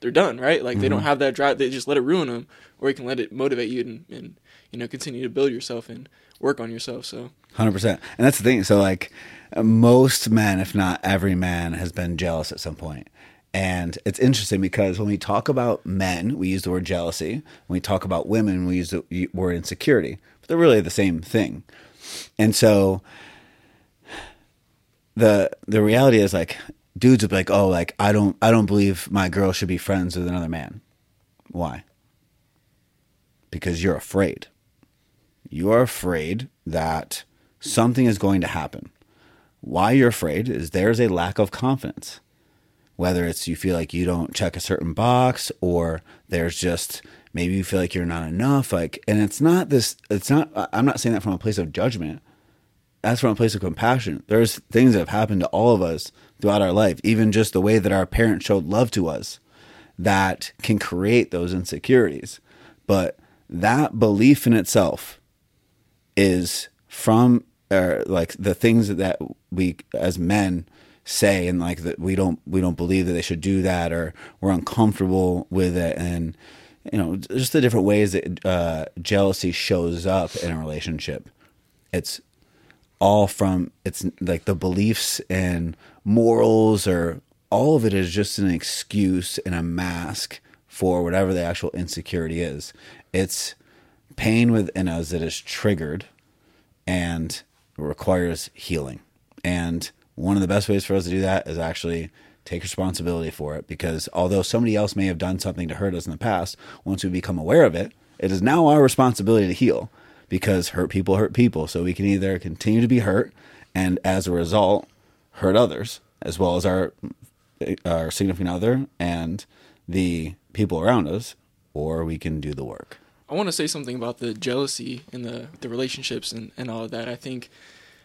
they're done, right? Like they don't mm-hmm. have that drive. They just let it ruin them, or you can let it motivate you and, and you know continue to build yourself and work on yourself. So Hundred percent, and that's the thing. So, like, most men, if not every man, has been jealous at some point. And it's interesting because when we talk about men, we use the word jealousy. When we talk about women, we use the word insecurity. But they're really the same thing. And so, the the reality is like, dudes would be like, "Oh, like I don't, I don't believe my girl should be friends with another man." Why? Because you're afraid you are afraid that something is going to happen. why you're afraid is there's a lack of confidence. Whether it's you feel like you don't check a certain box or there's just maybe you feel like you're not enough like and it's not this it's not I'm not saying that from a place of judgment. That's from a place of compassion. There's things that have happened to all of us throughout our life, even just the way that our parents showed love to us that can create those insecurities. But that belief in itself is from or like the things that we as men say and like that we don't we don't believe that they should do that or we're uncomfortable with it. And you know just the different ways that uh, jealousy shows up in a relationship. It's all from it's like the beliefs and morals or all of it is just an excuse and a mask for whatever the actual insecurity is. It's pain within us that is triggered and requires healing. And one of the best ways for us to do that is actually take responsibility for it because although somebody else may have done something to hurt us in the past, once we become aware of it, it is now our responsibility to heal because hurt people hurt people. So we can either continue to be hurt and as a result hurt others as well as our our significant other and the people around us or we can do the work. I want to say something about the jealousy in the the relationships and, and all of that. I think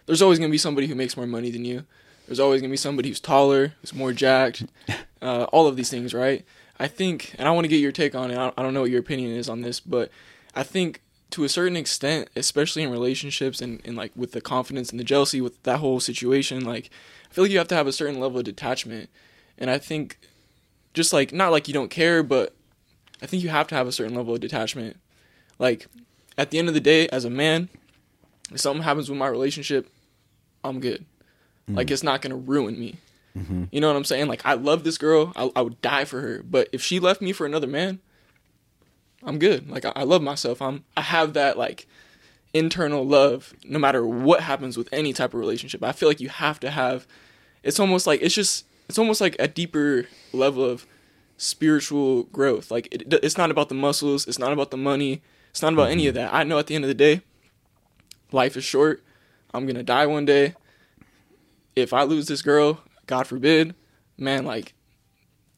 there's always going to be somebody who makes more money than you. There's always going to be somebody who's taller, who's more jacked, (laughs) uh, all of these things, right? I think, and I want to get your take on it. I don't know what your opinion is on this, but I think to a certain extent, especially in relationships and, and like with the confidence and the jealousy with that whole situation, like I feel like you have to have a certain level of detachment. And I think just like not like you don't care, but I think you have to have a certain level of detachment like, at the end of the day, as a man, if something happens with my relationship, I'm good. Mm-hmm. Like, it's not gonna ruin me. Mm-hmm. You know what I'm saying? Like, I love this girl. I, I, would die for her. But if she left me for another man, I'm good. Like, I, I love myself. I'm. I have that like internal love, no matter what happens with any type of relationship. I feel like you have to have. It's almost like it's just. It's almost like a deeper level of spiritual growth. Like it, it's not about the muscles. It's not about the money. It's not about mm-hmm. any of that. I know at the end of the day, life is short. I'm gonna die one day. If I lose this girl, God forbid, man, like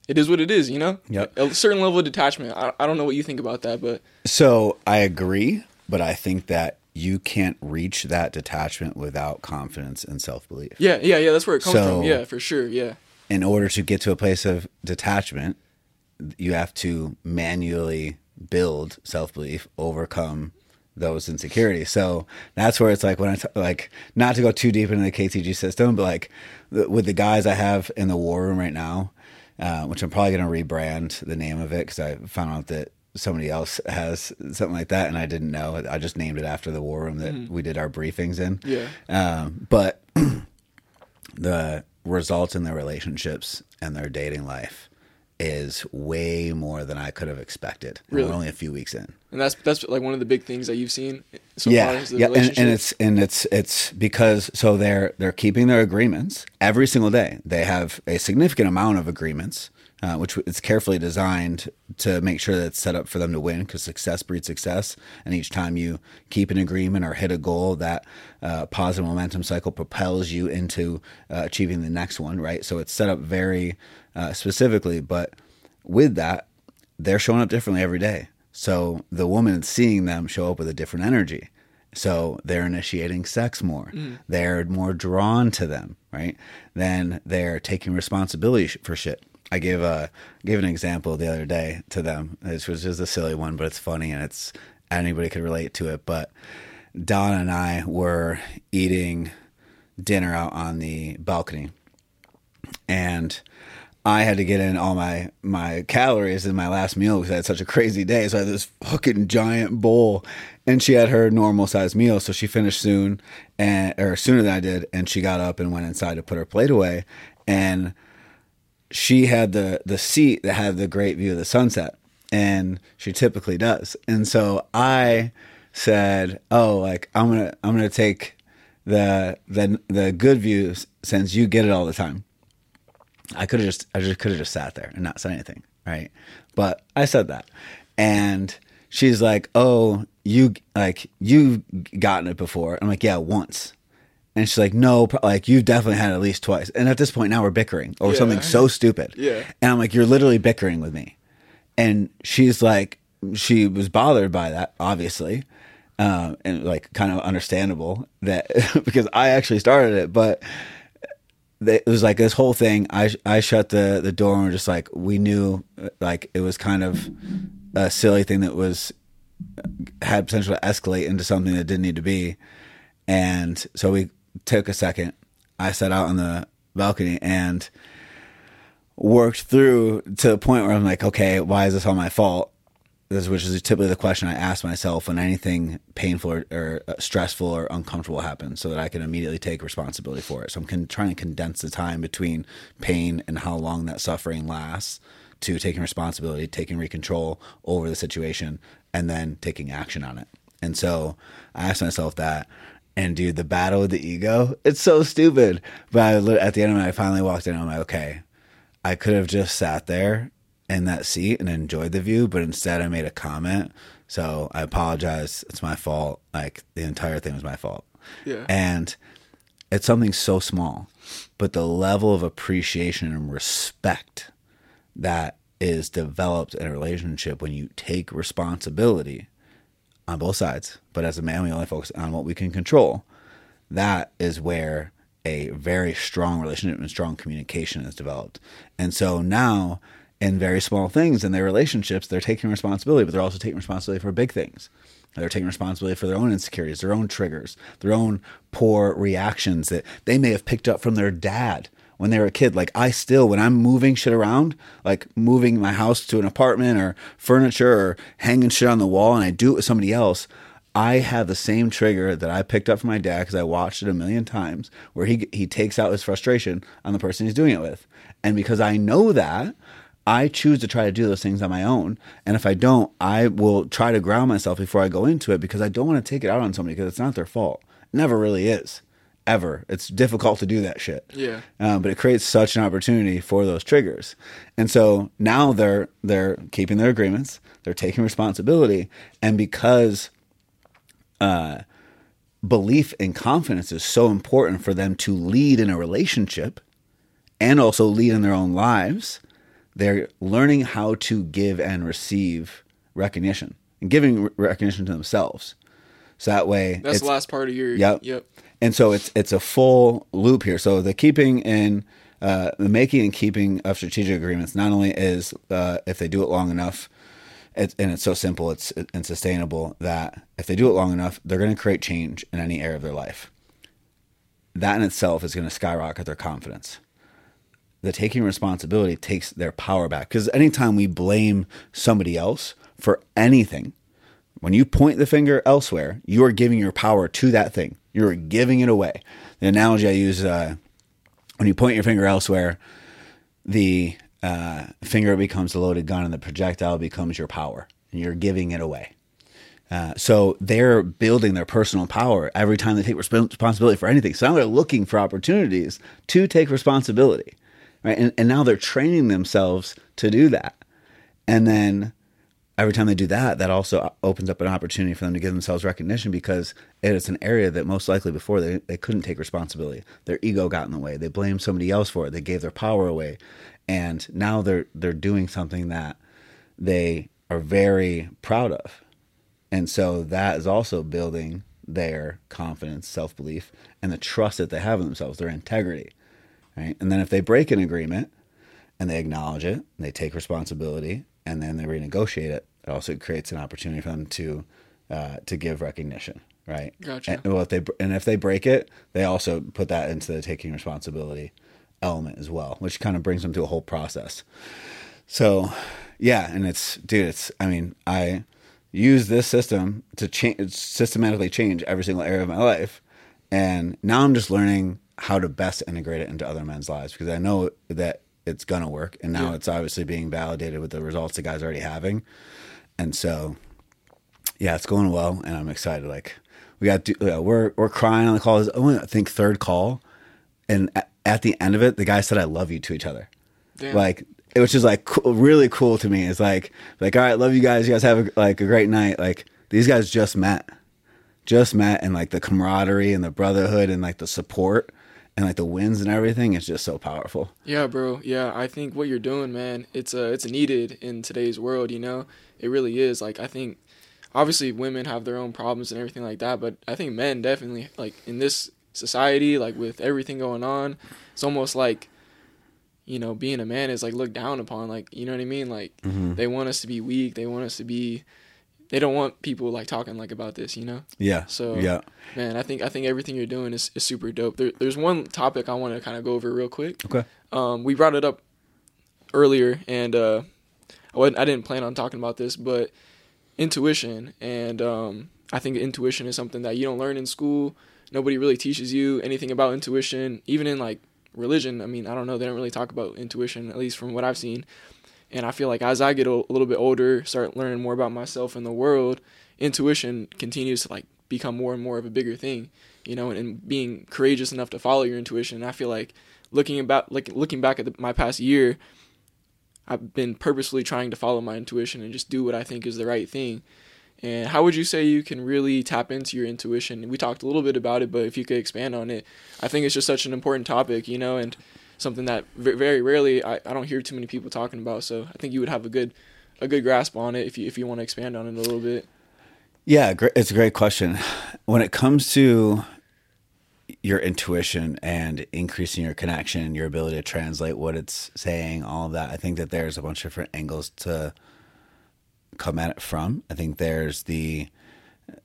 it is what it is, you know? Yep. A certain level of detachment. I, I don't know what you think about that, but So I agree, but I think that you can't reach that detachment without confidence and self belief. Yeah, yeah, yeah. That's where it comes so, from. Yeah, for sure. Yeah. In order to get to a place of detachment, you have to manually build self belief, overcome those insecurities. So that's where it's like when I t- like not to go too deep into the KTG system, but like the, with the guys I have in the war room right now, uh, which I'm probably going to rebrand the name of it because I found out that somebody else has something like that and I didn't know. I just named it after the war room that mm. we did our briefings in. Yeah. Um, but (clears throat) the results in their relationships and their dating life is way more than I could have expected. Really? We're only a few weeks in, and that's that's like one of the big things that you've seen. So yeah, yeah, and, and, it's and it's it's because so they're they're keeping their agreements every single day. They have a significant amount of agreements, uh, which is carefully designed to make sure that it's set up for them to win because success breeds success. And each time you keep an agreement or hit a goal, that uh, positive momentum cycle propels you into uh, achieving the next one, right? So it's set up very uh, specifically, but with that, they're showing up differently every day. So the woman seeing them show up with a different energy. So they're initiating sex more. Mm. They're more drawn to them, right? Then they're taking responsibility for shit. I gave a gave an example the other day to them. This was just a silly one, but it's funny and it's anybody could relate to it. But Don and I were eating dinner out on the balcony, and I had to get in all my my calories in my last meal because I had such a crazy day. So I had this fucking giant bowl, and she had her normal size meal, so she finished soon, and or sooner than I did, and she got up and went inside to put her plate away, and she had the the seat that had the great view of the sunset, and she typically does, and so I said, "Oh, like I'm gonna I'm gonna take the the the good views since you get it all the time." I could have just I just could have just sat there and not said anything, right? But I said that, and she's like, "Oh, you like you've gotten it before." I'm like, "Yeah, once." And she's like, no, like you've definitely had it at least twice. And at this point now we're bickering over Yeah. something so stupid. Yeah. And I'm like, you're literally bickering with me. And she's like, she was bothered by that, obviously. Um, and like kind of understandable that (laughs) because I actually started it, but it was like this whole thing. I I shut the the door and we're just like we knew uh, like it was kind of a silly thing that was had potential to escalate into something that didn't need to be. And so we took a second. I sat out on the balcony and worked through to the point where I'm like, okay, why is this all my fault? Which is typically the question I ask myself when anything painful or, or uh, stressful or uncomfortable happens, so that I can immediately take responsibility for it. So I'm con- trying to condense the time between pain and how long that suffering lasts to taking responsibility, taking control over the situation, and then taking action on it. And so I asked myself that. And dude, the battle with the ego, it's so stupid. But I, at the end of it, I finally walked in. I'm like, okay, I could have just sat there in that seat and enjoyed the view, but instead I made a comment. So I apologize. It's my fault. Like the entire thing was my fault. Yeah. And it's something so small, but the level of appreciation and respect that is developed in a relationship when you take responsibility on both sides. But as a man, we only focus on what we can control. That is where a very strong relationship and strong communication is developed. And so now, in very small things in their relationships, they're taking responsibility, but they're also taking responsibility for big things. They're taking responsibility for their own insecurities, their own triggers, their own poor reactions that they may have picked up from their dad when they were a kid. Like I still, when I'm moving shit around, like moving my house to an apartment or furniture or hanging shit on the wall, and I do it with somebody else, I have the same trigger that I picked up from my dad because I watched it a million times, where he he takes out his frustration on the person he's doing it with, and because I know that. I choose to try to do those things on my own. And if I don't, I will try to ground myself before I go into it because I don't want to take it out on somebody because it's not their fault. It never really is. Ever. It's difficult to do that shit. Yeah. Um, but it creates such an opportunity for those triggers. And so now they're they're keeping their agreements, they're taking responsibility, and because uh, belief and confidence is so important for them to lead in a relationship and also lead in their own lives, they're learning how to give and receive recognition and giving re- recognition to themselves. So that way, That's the last part of your. Yep. Yep. and so it's it's a full loop here. So the keeping and uh, the making and keeping of strategic agreements not only is uh, if they do it long enough, it's, and it's so simple, it's and sustainable that if they do it long enough, they're going to create change in any area of their life. That in itself is going to skyrocket their confidence. The taking responsibility takes their power back because anytime we blame somebody else for anything, when you point the finger elsewhere, you are giving your power to that thing. You're giving it away. The analogy I use uh, when you point your finger elsewhere, the uh, finger becomes a loaded gun and the projectile becomes your power, and you're giving it away. Uh, so they're building their personal power every time they take responsibility for anything. So now they're looking for opportunities to take responsibility, right? And, and now they're training themselves to do that. And then every time they do that, that also opens up an opportunity for them to give themselves recognition because it is an area that most likely before they, they couldn't take responsibility. Their ego got in the way. They blamed somebody else for it. They gave their power away. And now they're they're doing something that they are very proud of. And so that is also building their confidence, self belief, and the trust that they have in themselves, their integrity. Right. And then if they break an agreement and they acknowledge it, they take responsibility, and then they renegotiate it, it also creates an opportunity for them to uh, to give recognition. Right. Gotcha. And, well, if they and if they break it, they also put that into the taking responsibility element as well, which kind of brings them to a whole process. So, yeah, and it's dude, it's I mean, I use this system to change systematically change every single area of my life. And now I'm just learning how to best integrate it into other men's lives because I know that it's gonna work. And now Yeah. it's obviously being validated with the results the guys are already having. And so yeah, it's going well and I'm excited. Like we got to, uh, we're we're crying on the call. Only I think third call. And at, at the end of it, the guy said I love you to each other Damn. like it was just like cool, really cool to me. It's like like all right, love you guys. You guys have a, like a great night. Like these guys just met, just met and like the camaraderie and the brotherhood and like the support and like the winds and everything is just so powerful. Yeah, bro. Yeah, I think what you're doing, man, it's uh it's needed in today's world, you know? It really is. Like I think obviously women have their own problems and everything like that, but I think men definitely like in this society, like with everything going on, it's almost like you know, being a man is like looked down upon. Like, you know what I mean? Like, Mhm. they want us to be weak. They want us to be. They don't want people like talking like about this. You know? Yeah. So yeah. man, I think I think everything you're doing is, is super dope. There, there's one topic I want to kind of go over real quick. Okay. Um, we brought it up earlier, and uh, I wasn't, I didn't plan on talking about this, but intuition, and um, I think intuition is something that you don't learn in school. Nobody really teaches you anything about intuition, even in like religion. I mean, I don't know. They don't really talk about intuition, at least from what I've seen. And I feel like as I get a little bit older, start learning more about myself and the world, intuition continues to like become more and more of a bigger thing, you know, and, and being courageous enough to follow your intuition. And I feel like looking about like looking back at the, my past year, I've been purposefully trying to follow my intuition and just do what I think is the right thing. And how would you say you can really tap into your intuition? We talked a little bit about it, but if you could expand on it, I think it's just such an important topic, you know, and something that very rarely I, I don't hear too many people talking about. So I think you would have a good a good grasp on it if you if you want to expand on it a little bit. Yeah, it's a great question. When it comes to your intuition and increasing your connection, your ability to translate what it's saying, all of that, I think that there's a bunch of different angles to come at it from. I think there's the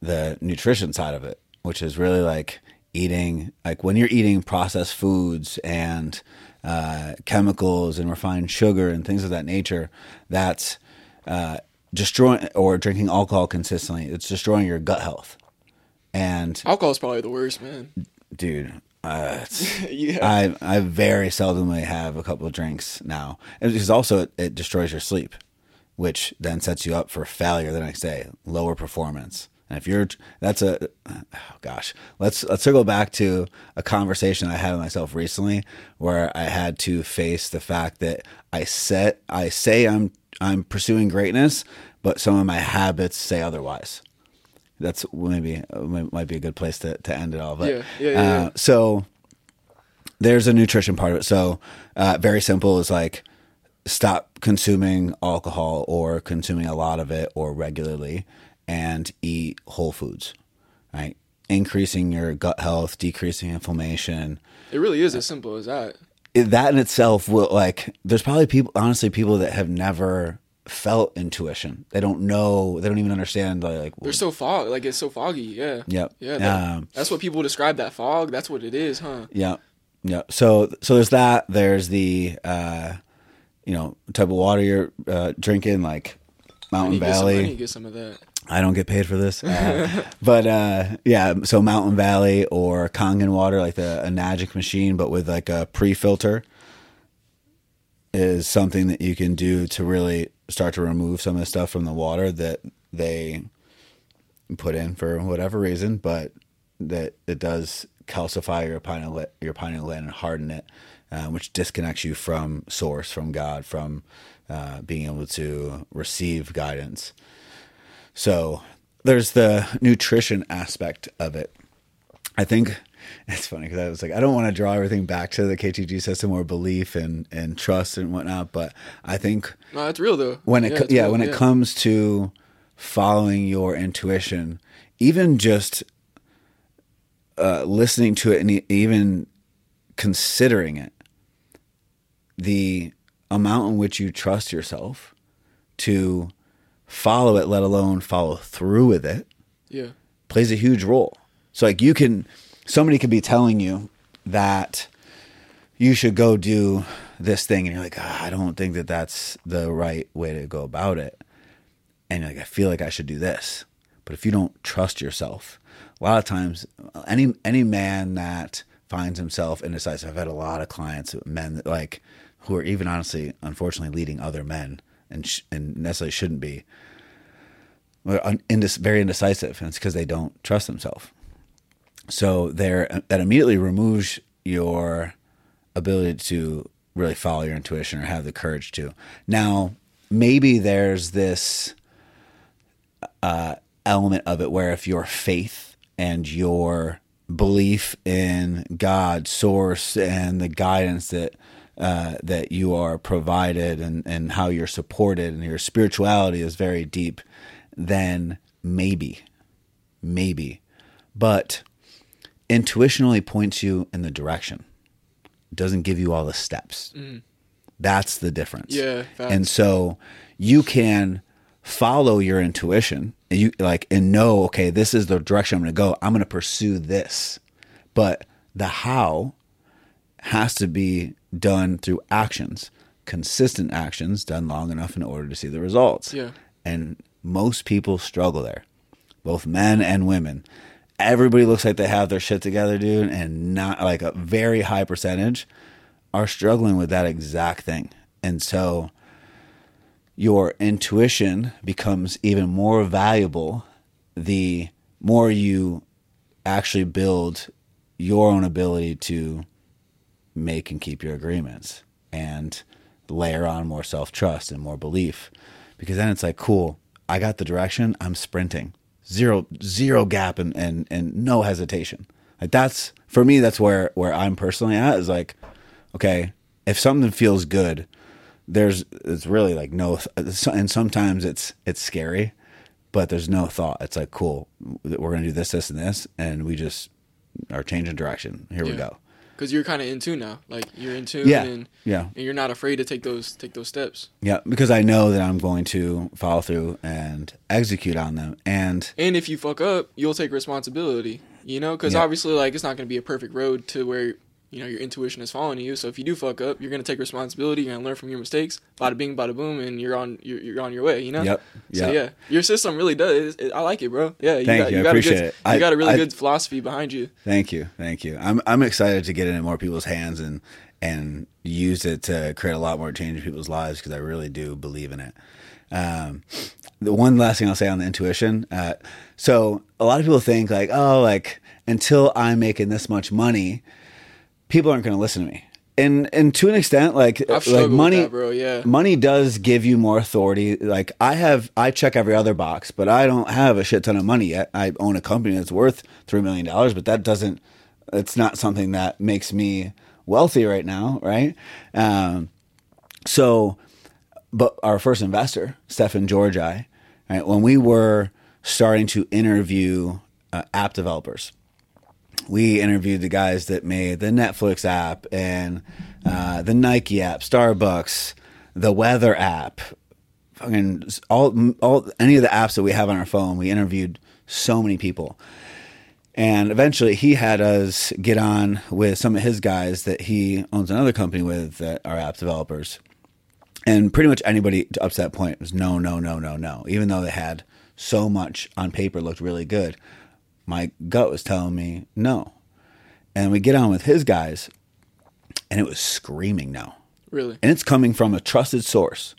the nutrition side of it, which is really like eating like when you're eating processed foods and uh, chemicals and refined sugar and things of that nature, that's uh, destroying or drinking alcohol consistently. It's destroying your gut health. And Alcohol is probably the worst, man. dude, uh, (laughs) yeah. I I very seldomly have a couple of drinks now, and because also it, it destroys your sleep, which then sets you up for failure the next day, lower performance. And if you're, that's a, oh gosh, let's let's circle back to a conversation I had with myself recently, where I had to face the fact that I set I say I'm I'm pursuing greatness, but some of my habits say otherwise. That's maybe might be a good place to, to end it all. But Yeah, yeah, yeah, uh, yeah. so there's a nutrition part of it. So uh, very simple is like stop consuming alcohol or consuming a lot of it or regularly and eat whole foods, right? Increasing your gut health, decreasing inflammation. It really is as simple as that. It- That in itself will like. There's probably people, honestly, people that have never felt intuition. They don't know. They don't even understand. Like, They're so fog, like it's so foggy. Yeah. Yep. Yeah. that- Um, that's what people describe that fog. That's what it is, huh? Yeah, yeah. So so there's that. There's the uh, you know type of water you're uh, drinking, like Mountain get some, I need Valley. to get some of that. I don't get paid for this, uh, (laughs) but uh, yeah. So Mountain Valley or Kangen water, like the Enagic machine, but with like a pre-filter, is something that you can do to really start to remove some of the stuff from the water that they put in for whatever reason, but that it does calcify your pineal your pineal gland and harden it, uh, which disconnects you from source, from God, from uh, being able to receive guidance. So there's the nutrition aspect of it. I think it's funny because I was like, I don't want to draw everything back to the KTG system or belief and, and trust and whatnot, but I think No, it's real though. when it yeah, co- yeah real, when it comes to following your intuition, even just uh, listening to it and even considering it, the amount in which you trust yourself to follow it, let alone follow through with it, Yeah. plays a huge role. So like you can somebody could be telling you that you should go do this thing and you're like, "Ah, I don't think that that's the right way to go about it. And you're like, I feel like I should do this. But if you don't trust yourself, a lot of times any any man that finds himself indecisive, I've had a lot of clients, men that like who are even honestly, unfortunately, leading other men and sh- and necessarily shouldn't be. Very indecisive, and it's because they don't trust themselves. So there, that immediately removes your ability to really follow your intuition or have the courage to. Now, maybe there's this uh, element of it where if your faith and your belief in God, source, and the guidance that uh, that you are provided and, and how you're supported and your spirituality is very deep, then maybe, maybe. But intuition only points you in the direction, doesn't give you all the steps. That's the difference. Yeah. And so you can follow your intuition and you like and know, okay, this is the direction I'm going to go. I'm going to pursue this. But the how has to be done through actions, consistent actions done long enough in order to see the results. Yeah. And most people struggle there, both men and women. Everybody looks like they have their shit together, dude, and not like a very high percentage are struggling with that exact thing. And so your intuition becomes even more valuable the more you actually build your own ability to make and keep your agreements and layer on more self trust and more belief. Because then it's like, cool, I got the direction, I'm sprinting. Zero zero gap and, and, and no hesitation. Like that's for me, that's where, where I'm personally at is like, okay, if something feels good, there's it's really like no and sometimes it's it's scary but there's no thought it's like cool we're gonna do this this and this and we just are changing direction here we go because you're kind of in tune now. Like you're in tune, Yeah. and yeah and you're not afraid to take those take those steps. yeah because i know that i'm going to follow through and execute on them and And if you fuck up, you'll take responsibility. You know, because Yeah. obviously, like it's not going to be a perfect road to where you know your intuition is following you. So if you do fuck up, you're going to take responsibility. You're going to learn from your mistakes. Bada bing, bada boom, and you're on you're, you're on your way. You know. Yep, So yeah, your system really does. It, I like it, bro. Yeah. You Thank got, you, I got a appreciate good, it. You I- got a really I- good philosophy behind you. Thank you, thank you. I'm I'm excited to get it in more people's hands and and use it to create a lot more change in people's lives because I really do believe in it. Um, the one last thing I'll say on the intuition. Uh, so a lot of people think like, oh, like until I'm making this much money, people aren't going to listen to me. And and to an extent, like like money, that, bro. Yeah. money does give you more authority. Like I have, I check every other box, but I don't have a shit ton of money yet. I own a company that's worth three million dollars, but that doesn't. It's not something that makes me wealthy right now, right? Um, so, but our first investor, Stefan Georgi, right, when we were starting to interview uh, app developers, we interviewed the guys that made the Netflix app and uh, the Nike app, Starbucks, the weather app, fucking all, all any of the apps that we have on our phone. We interviewed so many people, and eventually he had us get on with some of his guys that he owns another company with that are app developers. And pretty much anybody up to that point was no, no, no, no, no. Even though they had so much on paper, looked really good. My gut was telling me no. And we get on with his guys, and it was screaming no. Really. And it's coming from a trusted source.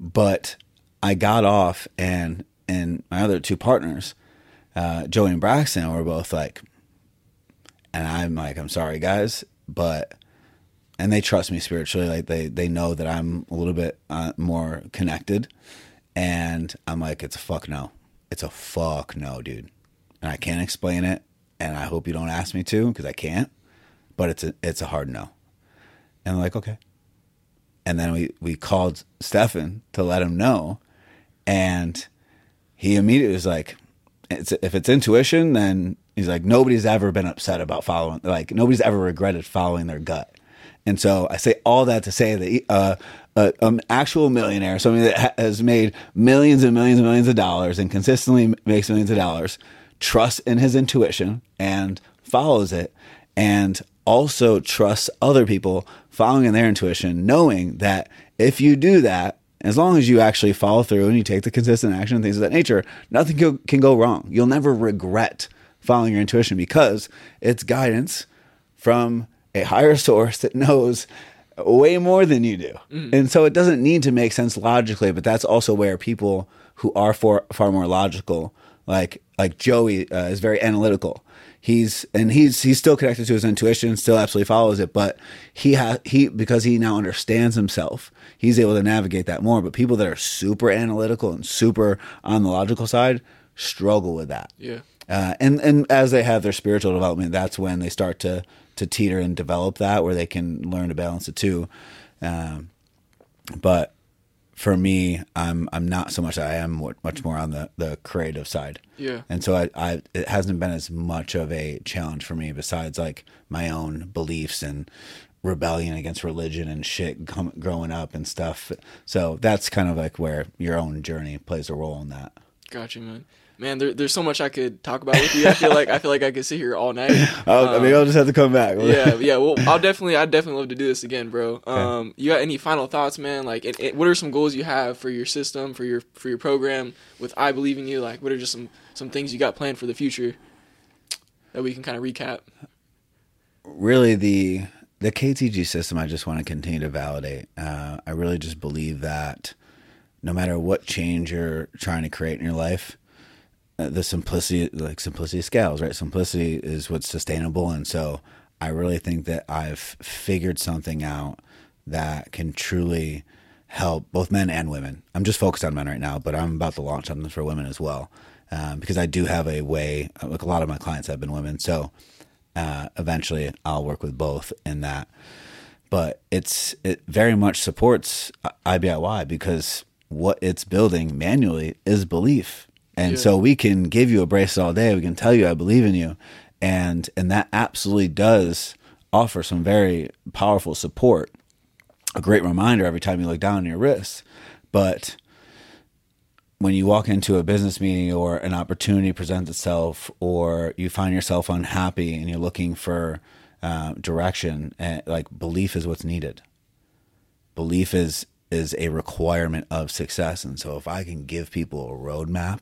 But I got off, and and my other two partners, uh, Joey and Braxton, were both like, and I'm like, I'm sorry, guys, but and they trust me spiritually. Like they they know that I'm a little bit uh, more connected, and I'm like, it's a fuck no, it's a fuck no, dude, and I can't explain it, and I hope you don't ask me to because I can't, but it's a it's a hard no, and I'm like, okay, and then we we called Stefan to let him know, and he immediately was like, it's, if it's intuition, then he's like, nobody's ever been upset about following, like nobody's ever regretted following their gut. And so I say all that to say that uh, an actual millionaire, somebody that has made millions and millions and millions of dollars and consistently makes millions of dollars, trusts in his intuition and follows it, and also trusts other people following in their intuition, knowing that if you do that, as long as you actually follow through and you take the consistent action and things of that nature, nothing can, can go wrong. You'll never regret following your intuition because it's guidance from a higher source that knows way more than you do. Mm. And so it doesn't need to make sense logically, but that's also where people who are for, far more logical, like like Joey, uh, is very analytical. He's and he's he's still connected to his intuition, still absolutely follows it, but he has he because he now understands himself, he's able to navigate that more. But people that are super analytical and super on the logical side struggle with that. Yeah. Uh, and and as they have their spiritual development, that's when they start to to teeter and develop that, where they can learn to balance it too. Um, but for me, I'm I'm not so much. I am much more on the the creative side. Yeah. And so I, I it hasn't been as much of a challenge for me besides like my own beliefs and rebellion against religion and shit com- growing up and stuff. So that's kind of like where your own journey plays a role in that. Gotcha, man. Man, there, there's so much I could talk about with you. I feel like I feel like I could sit here all night. (laughs) I'll, I mean, I'll just have to come back. yeah, yeah. Well, I'll definitely, I'd definitely love to do this again, bro. Um, you got any final thoughts, man? Like, it, it, what are some goals you have for your system, for your for your program with I believe in you? Like, what are just some some things you got planned for the future that we can kind of recap? Really, the the KTG system, I just want to continue to validate. Uh, I really just believe that no matter what change you're trying to create in your life, the simplicity, like simplicity scales, right? Simplicity is what's sustainable. And so I really think that I've figured something out that can truly help both men and women. I'm just focused on men right now, but I'm about to launch something for women as well. Um, because I do have a way, like a lot of my clients have been women. So uh, eventually I'll work with both in that. But it's it very much supports IBIY because what it's building manually is belief and yeah. so we can give you a bracelet all day. We can tell you I believe in you. And and that absolutely does offer some very powerful support. A great reminder every time you look down on your wrist. But when you walk into a business meeting or an opportunity presents itself or you find yourself unhappy and you're looking for uh, direction and eh, like belief is what's needed belief is is a requirement of success and so if i can give people a roadmap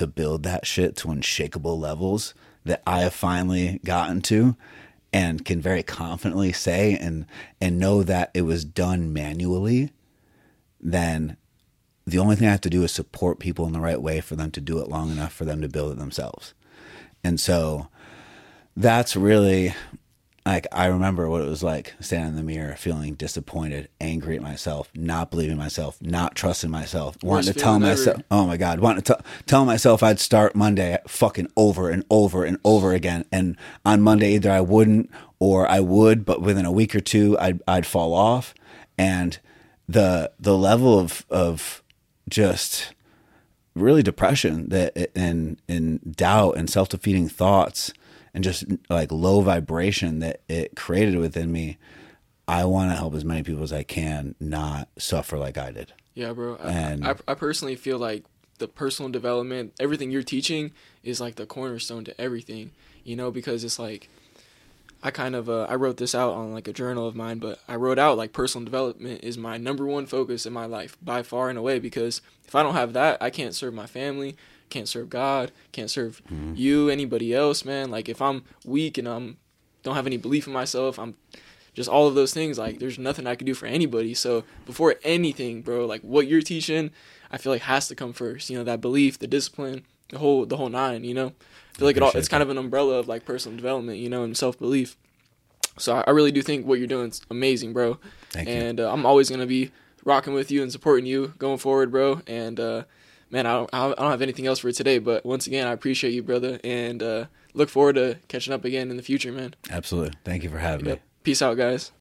to build that shit to unshakable levels that I have finally gotten to and can very confidently say and and know that it was done manually, then the only thing I have to do is support people in the right way for them to do it long enough for them to build it themselves. And so that's really like I remember what it was like standing in the mirror, feeling disappointed, angry at myself, not believing myself, not trusting myself, Worst wanting to tell myself, ever. "Oh my God," wanting to t- tell myself I'd start Monday fucking over and over and over again, and on Monday either I wouldn't or I would, but within a week or two I'd I'd fall off, and the the level of of just really depression that and and doubt and self defeating thoughts and just like low vibration that it created within me. I want to help as many people as I can not suffer like I did. Yeah, bro. And I, I, I personally feel like the personal development, everything you're teaching is like the cornerstone to everything, you know, because it's like I kind of uh, I wrote this out on like a journal of mine, but I wrote out like personal development is my number one focus in my life by far and away because if I don't have that, I can't serve my family, can't serve God, can't serve mm-hmm. you, anybody else, man. Like if I'm weak and I'm don't have any belief in myself, I'm just all of those things. Like there's nothing I could do for anybody. So before anything, bro, like what you're teaching, I feel like has to come first. You know that belief, the discipline, the whole the whole nine. You know, I feel like it all it's kind of an umbrella of like personal development. You know, and self belief. So I, I really do think what you're doing is amazing, bro. Thank and uh, I'm always gonna be rocking with you and supporting you going forward, bro. And uh, man, I don't, I don't have anything else for today. But once again, I appreciate you, brother, and uh, look forward to catching up again in the future, man. Absolutely. Thank you for having yep. me. Peace out, guys.